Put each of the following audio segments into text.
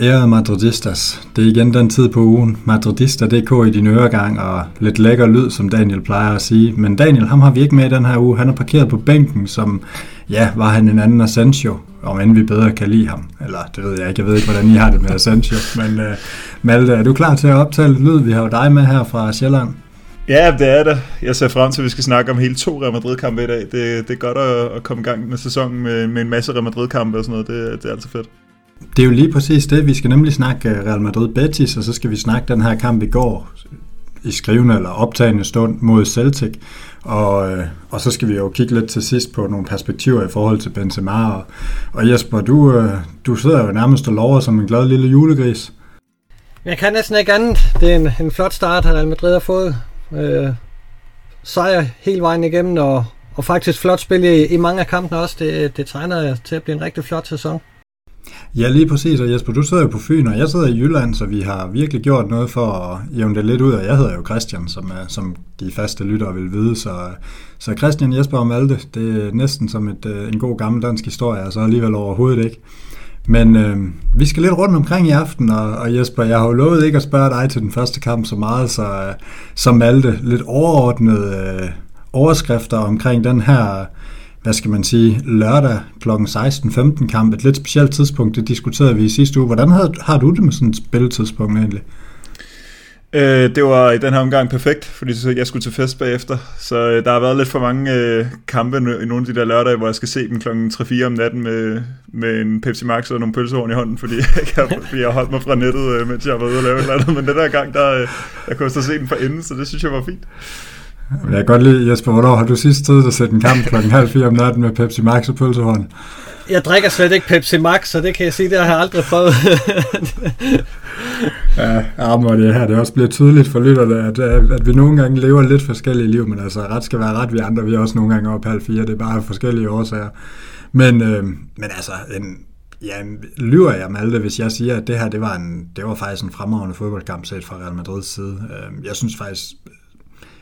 Ærede madridistas, det er igen den tid på ugen. Madridista.dk i din øregang og lidt lækker lyd, som Daniel plejer at sige. Men Daniel, ham har vi ikke med i den her uge. Han er parkeret på bænken, som, ja, var han en anden Asensio, om end vi bedre kan lide ham. Eller det ved jeg ikke, jeg ved ikke, hvordan I har det med Asensio. Men uh, Malte, er du klar til at optage lidt lyd? Vi har jo dig med her fra Sjælland. Ja, det er det. Jeg ser frem til, at vi skal snakke om hele to Real Madrid-kampe i dag. Det, det er godt at, at komme i gang med sæsonen med, med en masse Real Madrid-kampe og sådan noget. Det, det er altid fedt. Det er jo lige præcis det. Vi skal nemlig snakke øh, Real Madrid-Betis, og så skal vi snakke den her kamp i går i skrivende eller optagende stund mod Celtic. Og, øh, og så skal vi jo kigge lidt til sidst på nogle perspektiver i forhold til Benzema. Og, og Jesper, du, øh, du sidder jo nærmest og lover som en glad lille julegris. Jeg kan næsten ikke andet. Det er en, en flot start, at Real Madrid har fået. Øh, sejr hele vejen igennem, og, og faktisk flot spil i, i mange af kampene også. Det, det tegner til at blive en rigtig flot sæson. Ja, lige præcis. Og Jesper, du sidder jo på Fyn, og jeg sidder i Jylland, så vi har virkelig gjort noget for at jævne det lidt ud. Og jeg hedder jo Christian, som, er, som de faste lyttere vil vide. Så, så Christian, Jesper og Malte, det er næsten som et, øh, en god gammel dansk historie, og så alligevel overhovedet ikke. Men øh, vi skal lidt rundt omkring i aften, og, og Jesper, jeg har jo lovet ikke at spørge dig til den første kamp så meget, så øh, som Malte, lidt overordnede øh, overskrifter omkring den her hvad skal man sige, lørdag kl. 16.15 kamp, et lidt specielt tidspunkt, det diskuterede vi i sidste uge. Hvordan har, har du det med sådan et spilletidspunkt egentlig? Øh, det var i den her omgang perfekt, fordi jeg skulle til fest bagefter, så øh, der har været lidt for mange øh, kampe i nogle af de der lørdage, hvor jeg skal se dem klokken 3-4 om natten med, med en Pepsi Max og nogle pølsehorn i hånden, fordi jeg, kan, fordi jeg har holdt mig fra nettet, øh, mens jeg var ude og lave et eller andet, men den der gang, der, øh, jeg kunne så se den fra enden, så det synes jeg var fint. Jeg kan godt lide, Jesper, hvornår har du sidst tid at sætte en kamp klokken halv fire om natten med Pepsi Max og pølsehorn? Jeg drikker slet ikke Pepsi Max, så det kan jeg sige, det har jeg aldrig prøvet. ja, men det her det også bliver tydeligt for lytterne, at, at vi nogle gange lever lidt forskellige liv, men altså ret skal være ret, vi andre vi er også nogle gange op halv fire, det er bare forskellige årsager. Men, øh, men altså, en, ja, lyver jeg Malte, hvis jeg siger, at det her det var, en, det var faktisk en fremragende fodboldkamp set fra Real Madrids side. Jeg synes faktisk,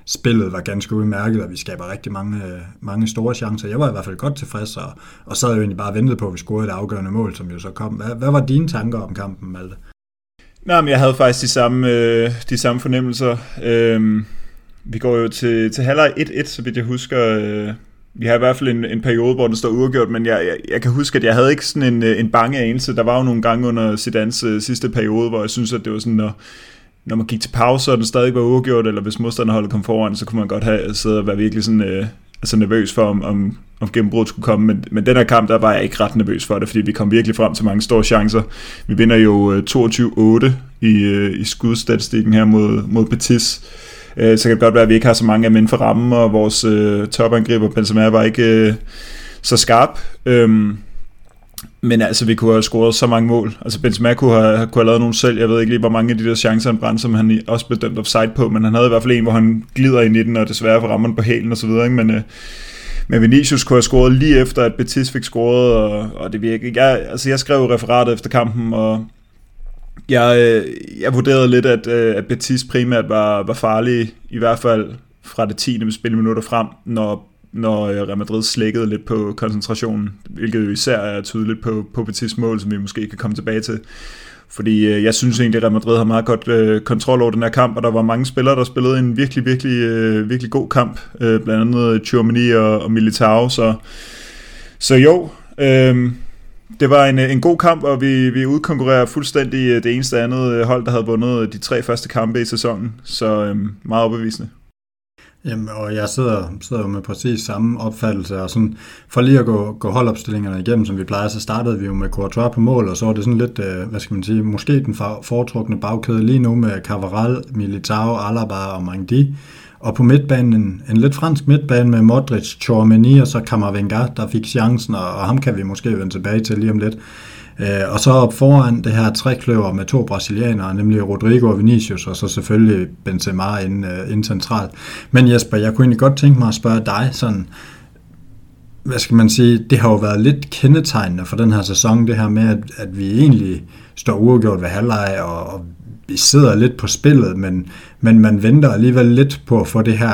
spillet var ganske udmærket, og vi skaber rigtig mange, øh, mange store chancer. Jeg var i hvert fald godt tilfreds, og, og så jo egentlig bare ventet på, at vi scorede et afgørende mål, som jo så kom. Hvad, hvad var dine tanker om kampen, Malte? Nej, men jeg havde faktisk de samme, øh, de samme fornemmelser. Øh, vi går jo til, til halvleg 1-1, så vidt jeg husker. Øh, vi har i hvert fald en, en periode, hvor den står uafgjort, men jeg, jeg, jeg kan huske, at jeg havde ikke sådan en, øh, en bange anelse. Der var jo nogle gange under Zidans øh, sidste periode, hvor jeg synes, at det var sådan, når, når man gik til pause, og den stadig var uafgjort, eller hvis modstanderholdet kom foran, så kunne man godt have siddet og være virkelig sådan, øh, altså nervøs for, om, om, om gennembruddet skulle komme. Men, men den her kamp, der var jeg ikke ret nervøs for det, fordi vi kom virkelig frem til mange store chancer. Vi vinder jo øh, 22-8 i, øh, i skudstatistikken her mod, mod Betis. Øh, så kan det godt være, at vi ikke har så mange af mænd for rammen, og vores øh, topangriber Benzema var ikke øh, så skarp. Øh, men altså, vi kunne have scoret så mange mål. Altså, Benzema kunne have, kunne have lavet nogle selv. Jeg ved ikke lige, hvor mange af de der chancer han brændte, som han også blev dømt offside på, men han havde i hvert fald en, hvor han glider ind i den, og desværre får rammeren på hælen og så videre. Ikke? Men, øh, men Vinicius kunne have scoret lige efter, at Betis fik scoret, og, og det virkede. Jeg, altså, jeg skrev referatet efter kampen, og jeg, øh, jeg vurderede lidt, at, øh, at Betis primært var, var farlig, i hvert fald fra det 10. spilminutter frem, når når øh, Real Madrid slækkede lidt på koncentrationen, hvilket jo især er tydeligt på, på Betis mål, som vi måske kan komme tilbage til. Fordi øh, jeg synes egentlig, at Real Madrid har meget godt øh, kontrol over den her kamp, og der var mange spillere, der spillede en virkelig, virkelig, øh, virkelig god kamp. Øh, blandt andet øh, Chouameni og, og Militao. Så, så jo, øh, det var en, en god kamp, og vi, vi udkonkurrerer fuldstændig øh, det eneste andet hold, der havde vundet de tre første kampe i sæsonen. Så øh, meget overbevisende. Jamen, og jeg sidder, sidder med præcis samme opfattelse, og sådan, for lige at gå, gå holdopstillingerne igennem, som vi plejer, så startede vi jo med Courtois på mål, og så var det sådan lidt, øh, hvad skal man sige, måske den foretrukne bagkæde lige nu med Cavaral, Militao, Alaba og Mangdi, og på midtbanen en, en lidt fransk midtbane med Modric, Chormeni og så Kammervenga, der fik chancen, og, og ham kan vi måske vende tilbage til lige om lidt. Øh, og så op foran det her trekløver med to brasilianere, nemlig Rodrigo og Vinicius, og så selvfølgelig Benzema ind, øh, inden centralt. Men Jesper, jeg kunne egentlig godt tænke mig at spørge dig sådan, hvad skal man sige, det har jo været lidt kendetegnende for den her sæson, det her med, at, at vi egentlig står uafgjort ved halvleg, og, og sidder lidt på spillet, men, men man venter alligevel lidt på at få det her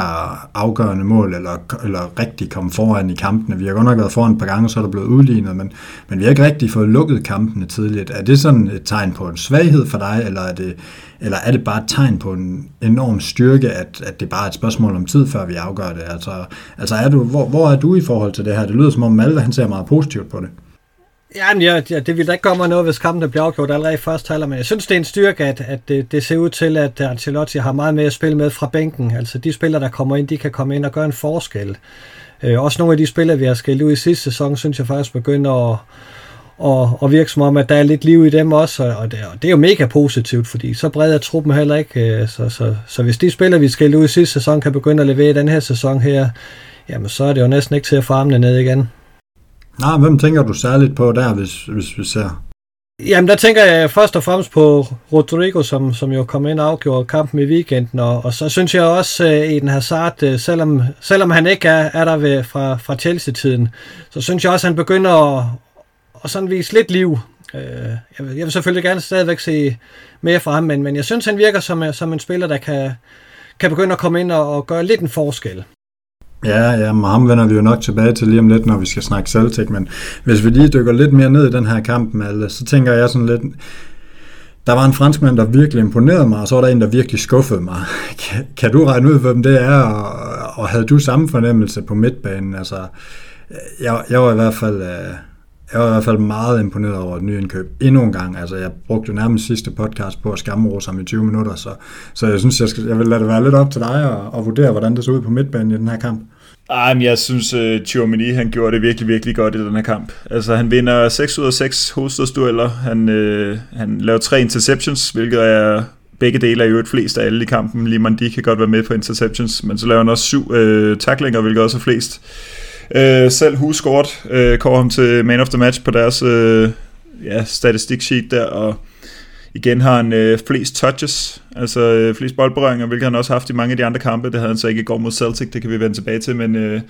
afgørende mål, eller, eller rigtig komme foran i kampene. Vi har godt nok været foran et par gange, så er der blevet udlignet, men, men vi har ikke rigtig fået lukket kampene tidligt. Er det sådan et tegn på en svaghed for dig, eller er det, eller er det bare et tegn på en enorm styrke, at, at det bare er et spørgsmål om tid, før vi afgør det? Altså, altså er du, hvor, hvor er du i forhold til det her? Det lyder som om Malte, han ser meget positivt på det. Jamen, ja, ja, det vil da ikke komme noget, hvis kampen bliver afgjort allerede i første halvleg, men jeg synes, det er en styrke, at, at det, det ser ud til, at Ancelotti har meget mere at spille med fra bænken. Altså, de spillere, der kommer ind, de kan komme ind og gøre en forskel. Øh, også nogle af de spillere, vi har skældt ud i sidste sæson, synes jeg faktisk begynder at, og, og virke som om, at der er lidt liv i dem også, og det, og det er jo mega positivt, fordi så bred er truppen heller ikke. Øh, så, så, så hvis de spillere, vi skældte ud i sidste sæson, kan begynde at levere i den her sæson her, jamen så er det jo næsten ikke til at få armene ned igen. Nej, hvem tænker du særligt på der, hvis, hvis vi ser? Jamen, der tænker jeg først og fremmest på Rodrigo, som, som jo kom ind og afgjorde kampen i weekenden, og, og så synes jeg også uh, Eden Hazard, uh, selvom, selvom han ikke er, er der ved, fra, fra Chelsea-tiden, så synes jeg også, at han begynder at, at sådan vise lidt liv. Uh, jeg, vil, jeg vil selvfølgelig gerne stadigvæk se mere fra ham, men, men jeg synes, han virker som, som en spiller, der kan, kan begynde at komme ind og, og gøre lidt en forskel. Ja, ja, men ham vender vi jo nok tilbage til lige om lidt, når vi skal snakke Celtic, men hvis vi lige dykker lidt mere ned i den her kamp, Malte, så tænker jeg sådan lidt, der var en franskmand, der virkelig imponerede mig, og så var der en, der virkelig skuffede mig. Kan, kan du regne ud, hvem det er, og, og havde du samme fornemmelse på midtbanen? Altså, jeg, jeg var i hvert fald... Øh, jeg var i hvert fald meget imponeret over et nyindkøb endnu en gang. Altså, jeg brugte jo nærmest sidste podcast på at skamrose ham i 20 minutter, så, så jeg synes, jeg, skal, jeg vil lade det være lidt op til dig og, og vurdere, hvordan det så ud på midtbanen i den her kamp. Ej, men jeg synes, uh, øh, han gjorde det virkelig, virkelig godt i den her kamp. Altså, han vinder 6 ud af 6 hovedstadsdueller. Han, øh, han laver tre interceptions, hvilket er begge dele er jo et flest af alle i kampen. Lige de kan godt være med på interceptions, men så laver han også syv øh, tacklinger, hvilket også er flest. Øh, selv Husgård øh, kommer ham til man of the match på deres øh, ja, statistik sheet der, og igen har han øh, flest touches, altså øh, flest boldberøringer, hvilket han også har haft i mange af de andre kampe. Det havde han så ikke i går mod Celtic, det kan vi vende tilbage til, men, øh,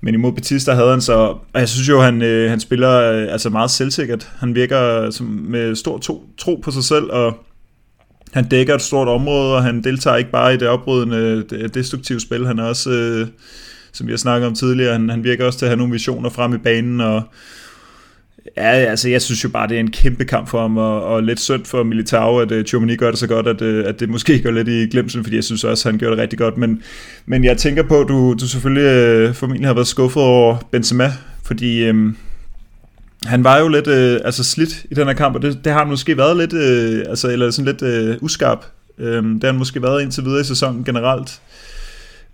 men imod Betis, der havde han så, og jeg synes jo, han, øh, han spiller øh, altså meget selvsikkert. Han virker som, med stor to, tro på sig selv, og han dækker et stort område, og han deltager ikke bare i det oprydende, det destruktive spil, han er også... Øh, som vi har snakket om tidligere. Han, han virker også til at have nogle visioner frem i banen, og ja, altså jeg synes jo bare, det er en kæmpe kamp for ham, og, og lidt synd for Militao, at øh, uh, Chomini gør det så godt, at, uh, at det måske går lidt i glemsel, fordi jeg synes også, at han gjorde det rigtig godt. Men, men jeg tænker på, at du, du selvfølgelig uh, formentlig har været skuffet over Benzema, fordi um, han var jo lidt uh, altså slidt i den her kamp, og det, det har han måske været lidt, uh, altså, eller sådan lidt uh, uskarp. Um, det har han måske været indtil videre i sæsonen generelt.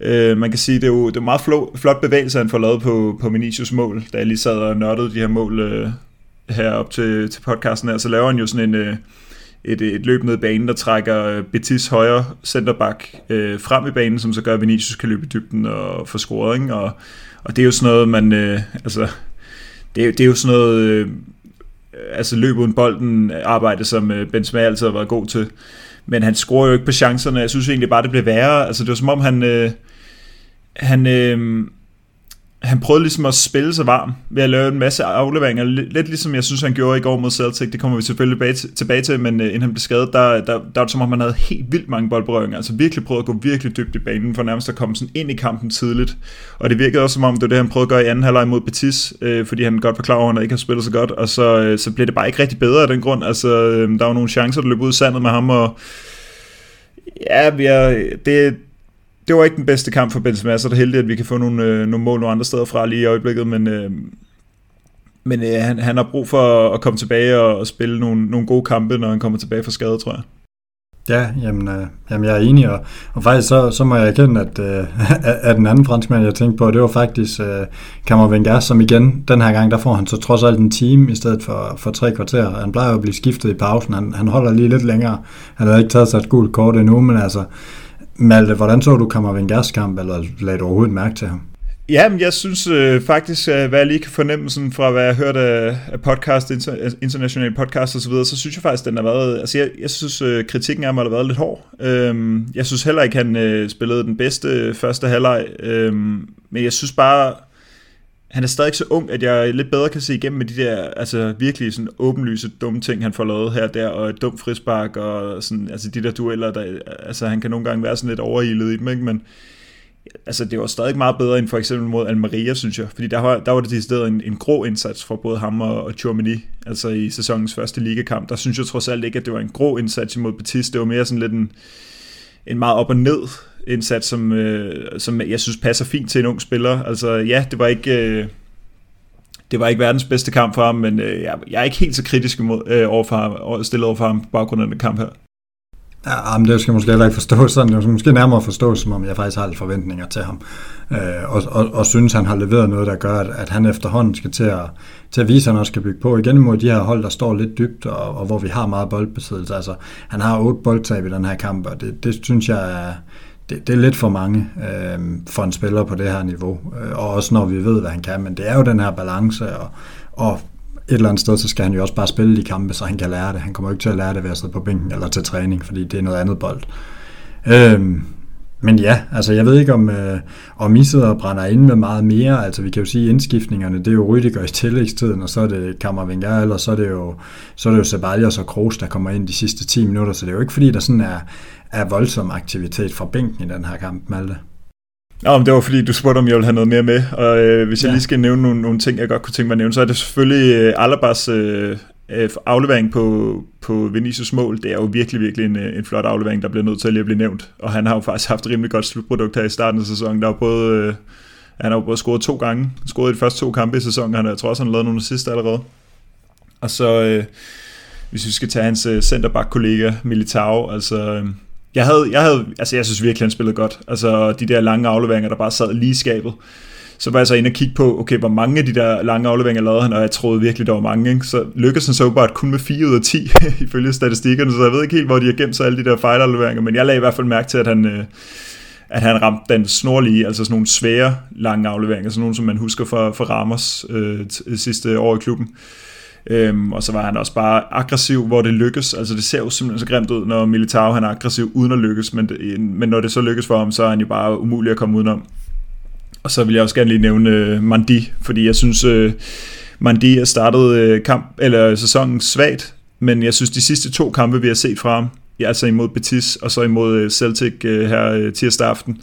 Øh, man kan sige, det er jo det er meget flot bevægelse, han får lavet på, på Vinicius mål, da jeg lige sad og nørdede de her mål øh, her op til, til podcasten her, så laver han jo sådan en, øh, et, et løb ned i banen, der trækker øh, Betis højre centerback øh, frem i banen, som så gør, at Vinicius kan løbe i dybden og få scoret, ikke? Og, og det er jo sådan noget, man, øh, altså, det er, det er jo sådan noget, øh, altså løb uden bolden arbejde, som øh, Benzema altid har været god til men han scorer jo ikke på chancerne. Jeg synes egentlig bare, det blev værre. Altså, det var som om, han, øh, han, øh, han prøvede ligesom at spille sig varm ved at lave en masse afleveringer. Lidt ligesom jeg synes, han gjorde i går mod Celtic. Det kommer vi selvfølgelig tilbage til, tilbage til men øh, inden han blev skadet, der, der, der var det som om, han havde helt vildt mange boldberøringer. Altså virkelig prøvede at gå virkelig dybt i banen, for nærmest at komme sådan ind i kampen tidligt. Og det virkede også som om, det var det, han prøvede at gøre i anden halvleg mod Betis, øh, fordi han godt var klar over, at han ikke har spillet så godt. Og så, øh, så blev det bare ikke rigtig bedre af den grund. Altså, øh, der var nogle chancer, der løb ud i sandet med ham, og ja, vi er, det, det var ikke den bedste kamp for Benzema, så det er heldigt, at vi kan få nogle, øh, nogle mål nogle andre steder fra lige i øjeblikket, men, øh, men øh, han, han har brug for at komme tilbage og, og spille nogle, nogle gode kampe, når han kommer tilbage fra skade, tror jeg. Ja, jamen, øh, jamen jeg er enig, og, og faktisk så, så må jeg erkende, at, øh, at den anden franskmand, jeg tænkte på, det var faktisk øh, Kammer som igen, den her gang, der får han så trods alt en time i stedet for, for tre kvarter. Han plejer jo at blive skiftet i pausen, han, han holder lige lidt længere. Han har ikke taget sig et gult kort endnu, men altså, Malte, hvordan så du Kammervingers kamp, eller lagde du overhovedet mærke til ham? Ja, men jeg synes øh, faktisk, at hvad jeg lige kan fornemme sådan, fra hvad jeg hørte af, af podcast, inter, internationale podcast og så videre, så synes jeg faktisk, den har været, altså jeg, jeg synes øh, kritikken af ham har været lidt hård. Øhm, jeg synes heller ikke, han øh, spillede den bedste øh, første halvleg, øhm, men jeg synes bare, han er stadig så ung, at jeg lidt bedre kan se igennem med de der altså virkelig sådan åbenlyse dumme ting, han får lavet her og der, og et dumt frispark, og sådan, altså de der dueller, der, altså han kan nogle gange være sådan lidt overhildet i dem, ikke? men altså det var stadig meget bedre end for eksempel mod Almeria, synes jeg, fordi der var, der var det til stedet en, en grå indsats for både ham og, og Chormini, altså i sæsonens første ligakamp, der synes jeg trods alt ikke, at det var en grå indsats imod Betis, det var mere sådan lidt en, en meget op og ned indsats, som, øh, som jeg synes passer fint til en ung spiller. Altså ja, det var ikke... Øh, det var ikke verdens bedste kamp for ham, men øh, jeg, jeg er ikke helt så kritisk imod, øh, over for ham, stillet over for ham på baggrund af den kamp her. Ja, ah, men det skal måske heller ikke forstås sådan. Det skal måske nærmere forstås, som om jeg faktisk har lidt forventninger til ham. Øh, og, og, og synes, han har leveret noget, der gør, at, at han efterhånden skal til at, til at vise, at han også skal bygge på. Igen mod de her hold, der står lidt dybt, og, og hvor vi har meget boldbesiddelse. Altså, han har otte boldtab i den her kamp, og det, det synes jeg er, det, det er lidt for mange øh, for en spiller på det her niveau. Øh, og også når vi ved, hvad han kan. Men det er jo den her balance, og, og et eller andet sted, så skal han jo også bare spille de kampe, så han kan lære det. Han kommer jo ikke til at lære det ved at sidde på bænken eller til træning, fordi det er noget andet bold. Øhm, men ja, altså jeg ved ikke, om, øh, om I sidder og brænder ind med meget mere. Altså vi kan jo sige, indskiftningerne, det er jo Rydiger i tillægstiden, og så er det Kammervinger, eller så er det jo, så er det jo Ceballos og Kroos, der kommer ind de sidste 10 minutter. Så det er jo ikke fordi, der sådan er, er voldsom aktivitet fra bænken i den her kamp, Malte. Nå, men det var fordi, du spurgte, om jeg ville have noget mere med, og øh, hvis jeg ja. lige skal nævne nogle, nogle ting, jeg godt kunne tænke mig at nævne, så er det selvfølgelig øh, Alabas øh, øh, aflevering på, på Vinicius mål. Det er jo virkelig, virkelig en, øh, en flot aflevering, der bliver nødt til at lige blive nævnt, og han har jo faktisk haft rimelig godt slutprodukt her i starten af sæsonen. Der er både, øh, han har jo både scoret to gange, scoret i de første to kampe i sæsonen, han, jeg tror også, han har lavet nogle sidste allerede. Og så, øh, hvis vi skal tage hans øh, centerback-kollega Militao, altså... Øh, jeg havde, jeg havde, altså jeg synes virkelig, han spillede godt. Altså de der lange afleveringer, der bare sad lige skabet. Så var jeg så inde og kigge på, okay, hvor mange af de der lange afleveringer lavede han, og jeg troede virkelig, der var mange. Ikke? Så lykkedes han så bare kun med 4 ud af 10, ifølge statistikkerne, så jeg ved ikke helt, hvor de har gemt sig alle de der fejlafleveringer, men jeg lagde i hvert fald mærke til, at han, øh, at han ramte den snorlige, altså sådan nogle svære lange afleveringer, sådan nogle, som man husker fra, fra Ramos øh, øh sidste år i klubben. Øhm, og så var han også bare aggressiv, hvor det lykkes. Altså det ser jo simpelthen så grimt ud, når Militao han er aggressiv uden at lykkes, men, det, men når det så lykkes for ham, så er han jo bare umulig at komme udenom. Og så vil jeg også gerne lige nævne øh, Mandi, fordi jeg synes, øh, Mandi har startet øh, kamp, eller sæsonen svagt, men jeg synes, de sidste to kampe, vi har set fra ham, ja, altså imod Betis og så imod øh, Celtic øh, her øh, tirsdag aften,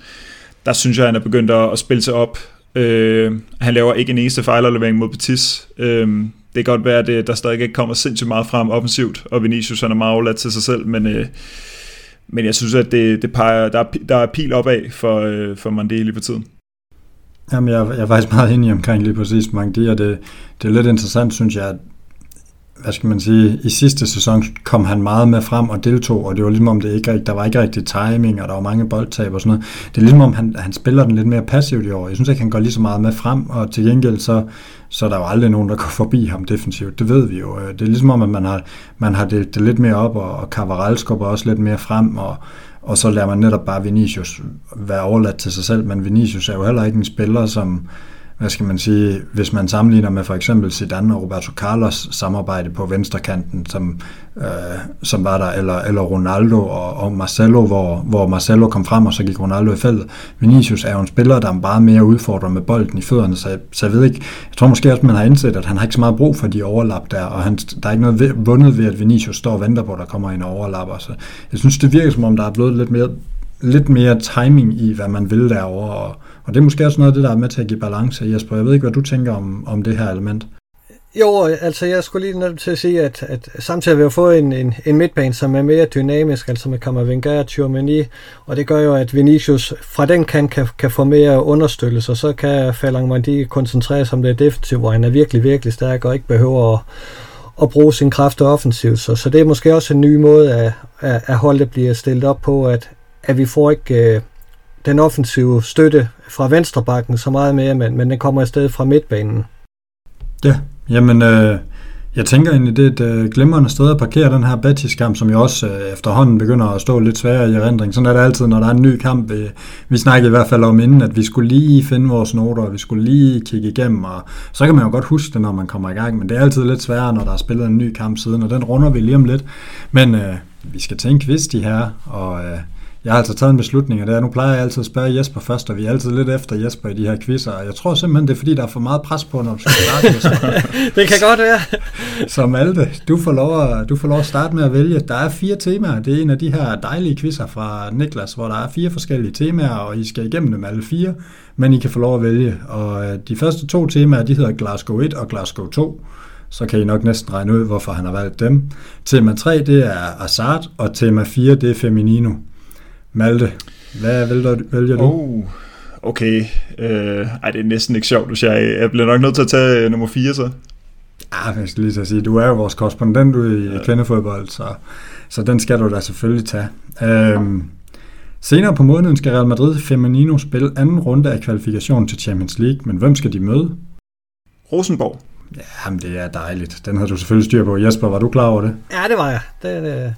der synes jeg, han er begyndt at, at spille sig op. Øh, han laver ikke en eneste fejlaflevering mod Betis. Øh, det kan godt være, at det, der stadig ikke kommer sindssygt meget frem offensivt, og Vinicius han er meget overladt til sig selv, men, øh, men jeg synes, at det, det peger, der, er, der er pil opad for, øh, for Mandeli for tiden. Jamen, jeg, jeg er faktisk meget enig omkring lige præcis Mangdi, og det, det er lidt interessant, synes jeg, at hvad skal man sige, i sidste sæson kom han meget med frem og deltog, og det var ligesom om det ikke, der var ikke rigtig timing, og der var mange boldtab og sådan noget. Det er ligesom om han, han spiller den lidt mere passivt i år. Jeg synes ikke, han går lige så meget med frem, og til gengæld så, så er der jo aldrig nogen, der går forbi ham defensivt. Det ved vi jo. Det er ligesom om, at man har, man har delt det lidt mere op, og, og Cavaral skubber også lidt mere frem, og, og så lader man netop bare Vinicius være overladt til sig selv, men Vinicius er jo heller ikke en spiller, som, hvad skal man sige, hvis man sammenligner med for eksempel Zidane og Roberto Carlos samarbejde på venstrekanten, som, øh, som var der, eller, eller Ronaldo og, og Marcelo, hvor, hvor Marcelo kom frem, og så gik Ronaldo i feltet. Vinicius er jo en spiller, der er bare mere udfordret med bolden i fødderne, så, så jeg ved ikke, jeg tror måske også, man har indset, at han har ikke så meget brug for de overlap der, og han, der er ikke noget ved, vundet ved, at Vinicius står og venter på, at der kommer en overlap. Så jeg synes, det virker som om, der er blevet lidt mere, lidt mere timing i, hvad man vil derovre, og, og det er måske også noget af det, der er med til at give balance. Jesper, jeg ved ikke, hvad du tænker om, om det her element. Jo, altså jeg skulle lige nødt til at sige, at, at samtidig har vi fået en, en, en midtbane, som er mere dynamisk, altså med Kammervenger og Tchouameni, og det gør jo, at Vinicius fra den kant kan, kan få mere understøttelse, og så kan Falang Mandi koncentrere sig om det defensive, hvor han er virkelig, virkelig stærk og ikke behøver at, at bruge sin kræfter offensivt. Så, så det er måske også en ny måde, at, at, at holdet bliver stillet op på, at, at vi får ikke... Øh, den offensive støtte fra venstrebakken så meget mere, men, men den kommer i stedet fra midtbanen. Ja, jamen øh, jeg tænker egentlig, det er et øh, glimrende sted at parkere den her Betis-kamp, som jo også øh, efterhånden begynder at stå lidt sværere i erindring. Sådan er det altid, når der er en ny kamp. Øh, vi snakkede i hvert fald om inden, at vi skulle lige finde vores noter, og vi skulle lige kigge igennem, og så kan man jo godt huske det, når man kommer i gang, men det er altid lidt sværere, når der er spillet en ny kamp siden, og den runder vi lige om lidt. Men øh, vi skal tænke quiz, de her, og... Øh, jeg har altså taget en beslutning, og det er, nu plejer jeg altid at spørge Jesper først, og vi er altid lidt efter Jesper i de her quizzer, og jeg tror simpelthen, det er fordi, der er for meget pres på, når du skal starte, Jesper. det kan godt være. Så Malte, du får, lov at, du får lov at starte med at vælge. Der er fire temaer. Det er en af de her dejlige quizzer fra Niklas, hvor der er fire forskellige temaer, og I skal igennem dem alle fire, men I kan få lov at vælge. Og øh, de første to temaer, de hedder Glasgow 1 og Glasgow 2 så kan I nok næsten regne ud, hvorfor han har valgt dem. Tema 3, det er Assad, og tema 4, det er Feminino. Malte, hvad vælger, vælger du? Oh, okay. Uh, ej, det er næsten ikke sjovt, hvis jeg, jeg bliver nok nødt til at tage uh, nummer 4 så. Ah, jeg skal lige så sige, du er jo vores korrespondent ude i ja. kvindefodbold, så, så den skal du da selvfølgelig tage. Um, senere på måneden skal Real Madrid Feminino spille anden runde af kvalifikation til Champions League, men hvem skal de møde? Rosenborg. Jamen, det er dejligt. Den har du selvfølgelig styr på. Jesper, var du klar over det? Ja, det var jeg. Den, øh,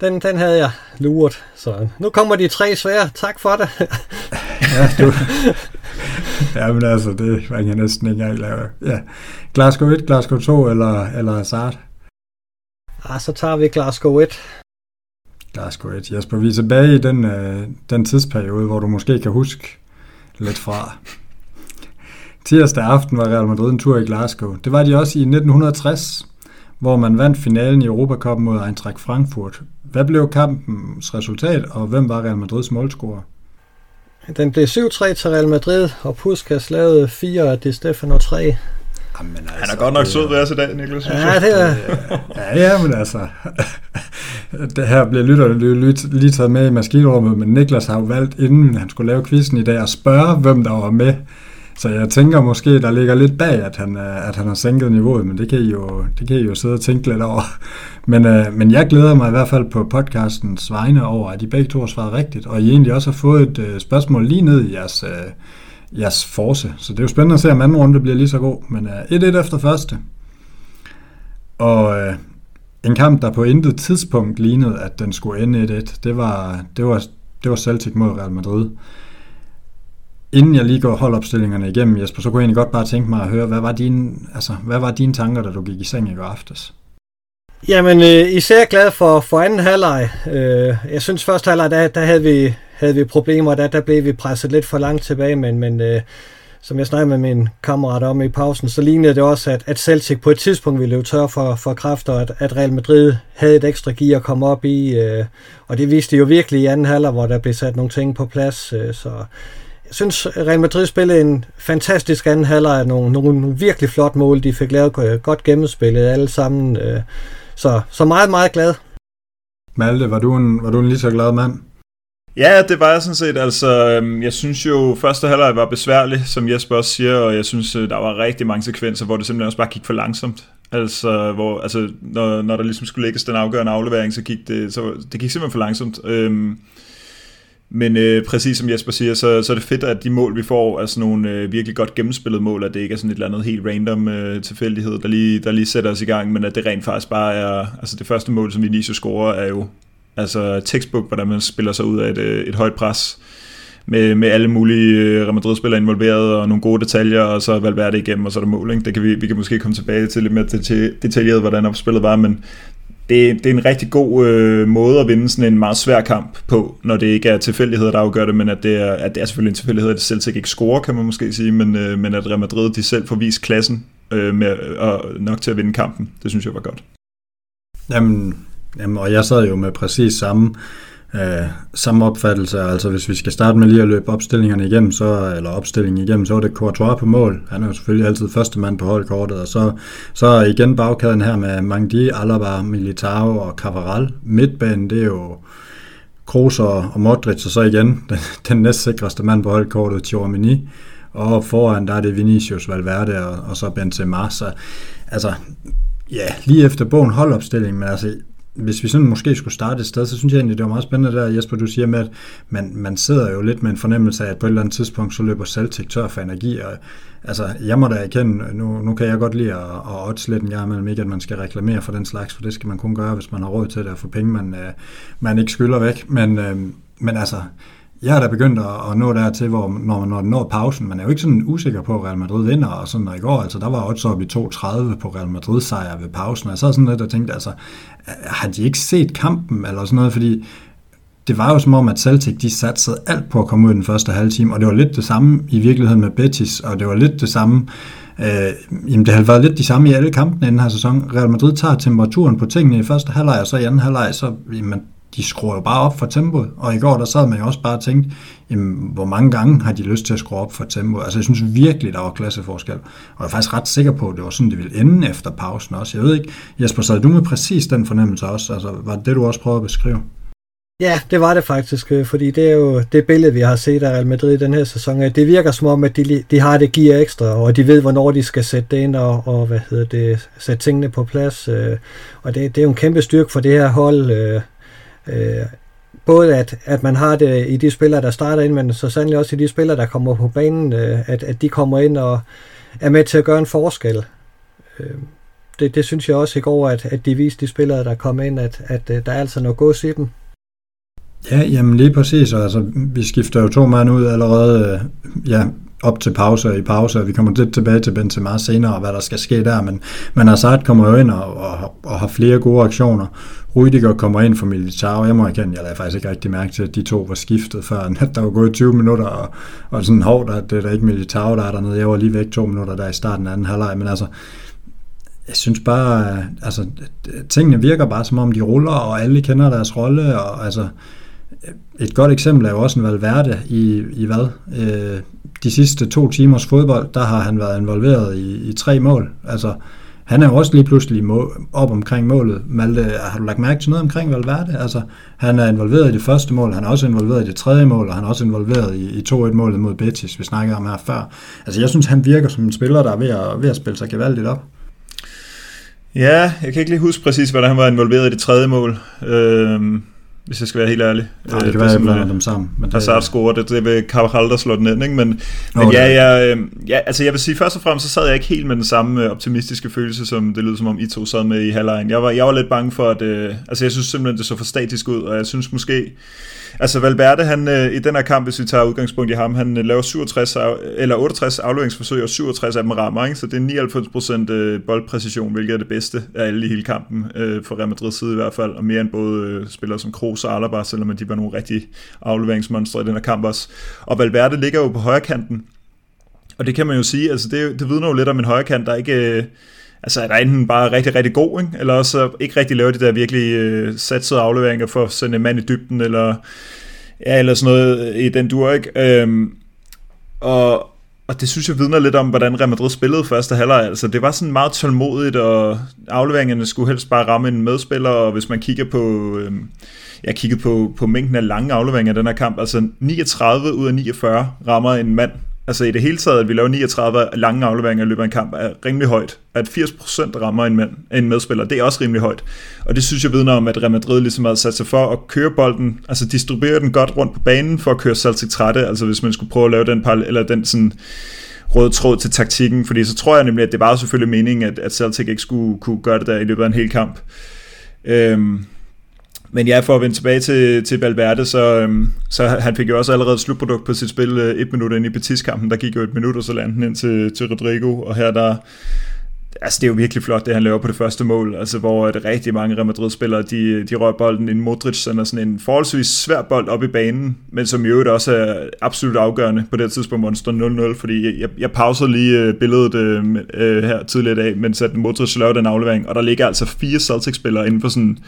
den, den havde jeg luret. Så nu kommer de tre svære. Tak for det. ja, du... ja, men altså, det var jeg næsten ikke engang lave. Ja. Glasgow 1, Glasgow 2 eller, eller Hazard? Ah, så tager vi Glasgow 1. Glasgow 1. Jesper, vi er tilbage i den, øh, den tidsperiode, hvor du måske kan huske lidt fra. Tirsdag aften var Real Madrid en tur i Glasgow. Det var de også i 1960, hvor man vandt finalen i Europacup mod Eintracht Frankfurt. Hvad blev kampens resultat, og hvem var Real Madrids målscorer? Den blev 7-3 til Real Madrid, og Puskas lavede 4 af De Stefano 3. Jamen, altså, Han er godt nok sød ved os i dag, Niklas. Ja, det er... ja, ja, men altså... det her bliver lytterne lige taget med i maskinrummet, men Niklas har jo valgt, inden han skulle lave quizzen i dag, at spørge, hvem der var med så jeg tænker måske, der ligger lidt bag, at han, øh, at han har sænket niveauet, men det kan I jo, det kan I jo sidde og tænke lidt over. Men, øh, men jeg glæder mig i hvert fald på podcastens vegne over, at I begge to har svaret rigtigt, og I egentlig også har fået et øh, spørgsmål lige ned i jeres, øh, jeres force. Så det er jo spændende at se, om anden runde bliver lige så god. Men øh, 1-1 efter første. Og øh, en kamp, der på intet tidspunkt lignede, at den skulle ende 1-1, det var, det var, det var Celtic mod Real Madrid. Inden jeg lige går holdopstillingerne igennem, Jesper, så kunne jeg egentlig godt bare tænke mig at høre, hvad var dine, altså, hvad var dine tanker, da du gik i seng i går aftes? Jamen, øh, især glad for, for anden halvleg. Øh, jeg synes, første halvleg, der, der havde, vi, havde vi problemer, der, der blev vi presset lidt for langt tilbage, men, men øh, som jeg snakkede med min kammerat om i pausen, så lignede det også, at, at Celtic på et tidspunkt ville løbe tør for, for kræfter, at, at Real Madrid havde et ekstra gear at komme op i, øh, og det viste de jo virkelig i anden halvleg, hvor der blev sat nogle ting på plads, øh, så jeg synes, Real Madrid spillede en fantastisk anden halvleg af nogle, nogle virkelig flot mål. De fik lavet godt gennemspillet alle sammen. Øh, så, så meget, meget glad. Malte, var du en, var du en lige så glad mand? Ja, det var jeg sådan set. Altså, øhm, jeg synes jo, første halvleg var besværlig, som Jesper også siger, og jeg synes, øh, der var rigtig mange sekvenser, hvor det simpelthen også bare gik for langsomt. Altså, hvor, altså når, når der ligesom skulle lægges den afgørende aflevering, så gik det, så, det gik simpelthen for langsomt. Øhm, men øh, præcis som Jesper siger, så, så er det fedt, at de mål, vi får, er sådan nogle øh, virkelig godt gennemspillede mål, at det ikke er sådan et eller andet helt random øh, tilfældighed, der lige, der lige sætter os i gang, men at det rent faktisk bare er, altså det første mål, som Vinicius scorer, er jo altså textbook, hvordan man spiller sig ud af et, øh, et højt pres, med, med alle mulige øh, Real Madrid-spillere involveret, og nogle gode detaljer, og så Valverde igennem, og så er der mål. Ikke? Det kan vi, vi kan måske komme tilbage til lidt mere detaljeret, hvordan opspillet var, men det, det er en rigtig god øh, måde at vinde sådan en meget svær kamp på, når det ikke er tilfældigheder, der afgør det, men at det er, at det er selvfølgelig en tilfældighed, at det selv ikke scorer, kan man måske sige, men, øh, men at Real Madrid de selv får vist klassen øh, med, og nok til at vinde kampen. Det synes jeg var godt. Jamen, jamen, og jeg sad jo med præcis samme øh, Øh, samme opfattelse. Altså hvis vi skal starte med lige at løbe opstillingerne igennem, så, eller opstillingen igennem, så var det Courtois på mål. Han er jo selvfølgelig altid første mand på holdkortet, og så, så igen bagkæden her med Mangdi, Alaba, Militao og Cavaral. Midtbanen, det er jo Kroos og, og Modric, og så igen den, den næstsikreste mand på holdkortet, Tchouameni. Og foran, der er det Vinicius, Valverde og, og så Benzema. Så altså, ja, lige efter bogen holdopstilling, men altså, hvis vi sådan måske skulle starte et sted, så synes jeg egentlig, det var meget spændende der, Jesper, du siger med, at man, man sidder jo lidt med en fornemmelse af, at på et eller andet tidspunkt, så løber Celtic tør for energi, og altså, jeg må da erkende, nu, nu kan jeg godt lide at, at odds lidt en gang imellem, ikke at man skal reklamere for den slags, for det skal man kun gøre, hvis man har råd til det, og få penge, man, øh, man ikke skylder væk, men, øh, men altså, jeg er da begyndt at, at nå dertil, hvor når man når, når pausen, man er jo ikke sådan usikker på, at Real Madrid vinder, og sådan, og i går, altså der var også op i 2.30 på Real Madrid sejr ved pausen, og så sad sådan lidt, og tænkte, altså, har de ikke set kampen, eller sådan noget, fordi det var jo som om, at Celtic de satte alt på at komme ud i den første halve time, og det var lidt det samme i virkeligheden med Betis, og det var lidt det samme, øh, jamen det har været lidt de samme i alle kampene i den her sæson. Real Madrid tager temperaturen på tingene i første halvleg, og så i anden halvleg, så jamen, de skruer jo bare op for tempoet, og i går der sad man jo også bare og tænkte, jamen, hvor mange gange har de lyst til at skrue op for tempoet? Altså jeg synes virkelig, der var klasseforskel, og jeg er faktisk ret sikker på, at det var sådan, det ville ende efter pausen også. Jeg ved ikke, Jesper, sad du med præcis den fornemmelse også? Altså var det det, du også prøvede at beskrive? Ja, det var det faktisk, øh, fordi det er jo det billede, vi har set af Real Madrid i den her sæson. Det virker som om, at de, de har det gear ekstra, og de ved, hvornår de skal sætte det ind og, og hvad hedder det, sætte tingene på plads. Øh. Og det, det er jo en kæmpe styrke for det her hold. Øh. Øh, både at, at man har det i de spillere, der starter ind, men så sandelig også i de spillere, der kommer på banen, øh, at, at de kommer ind og er med til at gøre en forskel. Øh, det, det synes jeg også i går, at, at de viste de spillere, der kom ind, at, at, at der er altså noget gods i dem. Ja, jamen lige præcis. Altså, vi skifter jo to mand ud allerede øh, ja, op til pause i pause, og vi kommer lidt tilbage til Benzema senere, og hvad der skal ske der, men, men Hazard kommer jo ind og, og, og har flere gode aktioner. Rudiger kommer ind for Militao, jeg må erkende, jeg lader faktisk ikke rigtig mærke til, at de to var skiftet før, at der var gået 20 minutter, og, og sådan, hårdt, at det er der ikke Militao, der er dernede, jeg var lige væk to minutter der i starten af anden halvleg, men altså, jeg synes bare, altså, tingene virker bare som om de ruller, og alle kender deres rolle, og altså, et godt eksempel er jo også en Valverde i, i hvad? Øh, de sidste to timers fodbold, der har han været involveret i, i tre mål. Altså, han er jo også lige pludselig må, op omkring målet. Malte, har du lagt mærke til noget omkring Valverde? Altså, han er involveret i det første mål, han er også involveret i det tredje mål, og han er også involveret i, i 2-1-målet mod Betis, vi snakkede om her før. Altså, jeg synes, han virker som en spiller, der er ved at, ved at spille sig gevaldigt op. Ja, jeg kan ikke lige huske præcis, hvordan han var involveret i det tredje mål. Øh hvis jeg skal være helt ærlig. Nej, det kan være, at jeg blander dem sammen. Men det, Hazard scorer det, det ved Carvajal, der slår den ind, ikke? Men, Nå, men ja, jeg, øh, ja, altså jeg vil sige, først og fremmest, så sad jeg ikke helt med den samme øh, optimistiske følelse, som det lyder som om I to sad med i halvlejen. Jeg var, jeg var lidt bange for, at, øh, altså jeg synes simpelthen, det så for statisk ud, og jeg synes måske, Altså Valverde, han, øh, i den her kamp, hvis vi tager udgangspunkt i ham, han øh, laver 67 af, eller 68 afleveringsforsøg, og 67 af dem rammer, ikke? så det er 99% øh, boldpræcision, hvilket er det bedste af alle i hele kampen, øh, for Real Madrid side i hvert fald, og mere end både øh, spillere som Kroos og Alaba, selvom de var nogle rigtige afleveringsmonstre i den her kamp også. Og Valverde ligger jo på højre kanten, og det kan man jo sige, altså det, det vidner jo lidt om en højre kant, der ikke... Øh, altså er der enten bare rigtig, rigtig god, ikke? eller også ikke rigtig lave de der virkelig øh, satsede afleveringer for at sende en mand i dybden, eller, ja, eller sådan noget i den dur, ikke? Øhm, og, og det synes jeg vidner lidt om, hvordan Real Madrid spillede første halvleg. Altså, det var sådan meget tålmodigt, og afleveringerne skulle helst bare ramme en medspiller, og hvis man kigger på... øh, jeg kiggede på, på mængden af lange afleveringer i den her kamp. Altså 39 ud af 49 rammer en mand altså i det hele taget, at vi laver 39 lange afleveringer i løbet af en kamp, er rimelig højt. At 80% rammer en, mand, en medspiller, det er også rimelig højt. Og det synes jeg vidner om, at Real Madrid ligesom har sat sig for at køre bolden, altså distribuere den godt rundt på banen for at køre Celtic trætte, altså hvis man skulle prøve at lave den, eller den sådan røde tråd til taktikken, fordi så tror jeg nemlig, at det var selvfølgelig meningen, at, at Celtic ikke skulle kunne gøre det der i løbet af en hel kamp. Øhm, men ja, for at vende tilbage til, til Valverde, så, øhm, så han fik jo også allerede slutprodukt på sit spil øh, et minut ind i Betis-kampen. Der gik jo et minut, og så landede han ind til, til Rodrigo, og her der, altså det er jo virkelig flot, det han laver på det første mål, altså hvor at rigtig mange Real Madrid-spillere, de, de rører bolden ind. Modric sender sådan en forholdsvis svær bold op i banen, men som i øvrigt også er absolut afgørende på det tidspunkt, hvor den står 0-0, fordi jeg, jeg pausede lige øh, billedet øh, øh, her tidligere i dag, mens at Modric laver den aflevering, og der ligger altså fire Celtic-spillere inden for sådan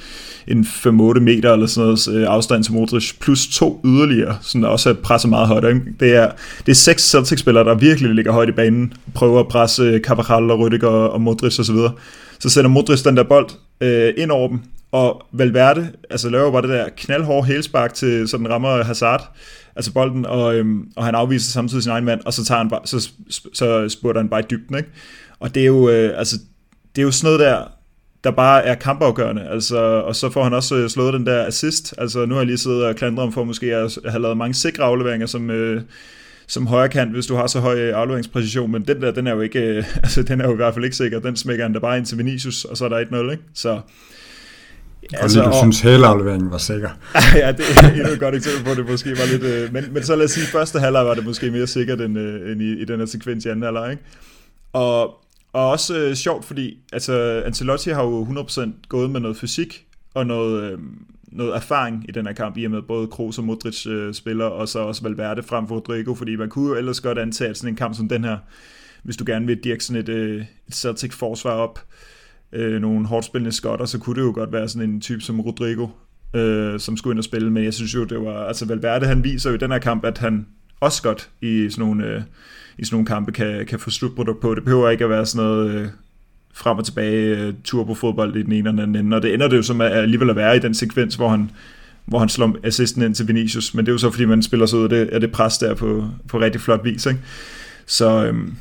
en 5-8 meter eller sådan noget øh, afstand til Modric, plus to yderligere, som også presser meget højt. Ikke? Det er, det er seks Celtic-spillere, der virkelig ligger højt i banen, prøver at presse øh, Carvajal og Rüdiger og Modric osv. Så, så sender Modric den der bold øh, ind over dem, og Valverde altså laver bare det der knaldhårde hælspark til, så den rammer Hazard, altså bolden, og, øhm, og han afviser samtidig sin egen mand, og så, tager han bare, så, så spurgte han bare i dybden, ikke? Og det er jo, øh, altså, det er jo sådan noget der, der bare er kampafgørende, altså, og så får han også øh, slået den der assist, altså nu har jeg lige siddet og klandret om for måske at have lavet mange sikre afleveringer som, øh, som højre kant, hvis du har så høj afleveringspræcision, men den der, den er jo ikke, øh, altså den er jo i hvert fald ikke sikker, den smækker han da bare ind til Vinicius, og så er der 1-0, ikke? Så, Altså, og du synes, hele afleveringen var sikker. ja, det er endnu et godt eksempel på, at det måske var lidt... Øh, men, men så lad os sige, første halvleg var det måske mere sikkert end, øh, end i, i den her sekvens i anden halvleg, ikke? Og, og også øh, sjovt, fordi altså, Ancelotti har jo 100% gået med noget fysik og noget, øh, noget erfaring i den her kamp, i og med både Kroos og Modric øh, spiller, og så også Valverde frem for Rodrigo, fordi man kunne jo ellers godt antage, at sådan en kamp som den her, hvis du gerne vil dirke sådan et, øh, et Celtic-forsvar op, øh, nogle hårdt spillende skotter, så kunne det jo godt være sådan en type som Rodrigo, øh, som skulle ind og spille, men jeg synes jo, det var, altså Valverde, han viser jo i den her kamp, at han også godt i sådan nogle, øh, i sådan nogle kampe kan, kan få slutprodukt på. Det behøver ikke at være sådan noget øh, frem og tilbage øh, turbofodbold i den ene og den anden og det ender det jo som at alligevel at være i den sekvens, hvor han, hvor han slår assisten ind til Vinicius, men det er jo så fordi, man spiller så ud af det, af det pres der på, på rigtig flot vis, ikke? Så, øhm,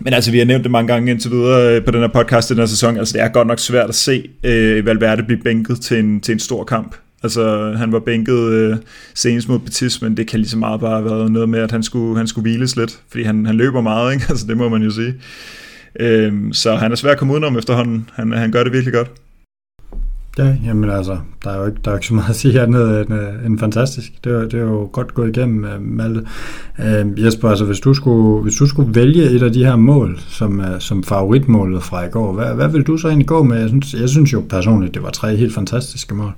men altså, vi har nævnt det mange gange indtil videre øh, på den her podcast i den her sæson. Altså, det er godt nok svært at se øh, Valverde blive bænket til en, til en stor kamp. Altså, han var bænket øh, senest mod Betis, men det kan lige så meget bare have været noget med, at han skulle, han skulle hviles lidt, fordi han, han løber meget, ikke? Altså, det må man jo sige. Øh, så han er svær at komme udenom efterhånden. Han, han gør det virkelig godt. Ja, jamen altså, der er jo ikke, der er ikke så meget at sige andet end, uh, end fantastisk. Det er, det er jo godt gået igennem, uh, Malte. Uh, Jesper, altså hvis du, skulle, hvis du skulle vælge et af de her mål som, som favoritmålet fra i går, hvad, hvad vil du så egentlig gå med? Jeg synes, jeg synes jo personligt, det var tre helt fantastiske mål.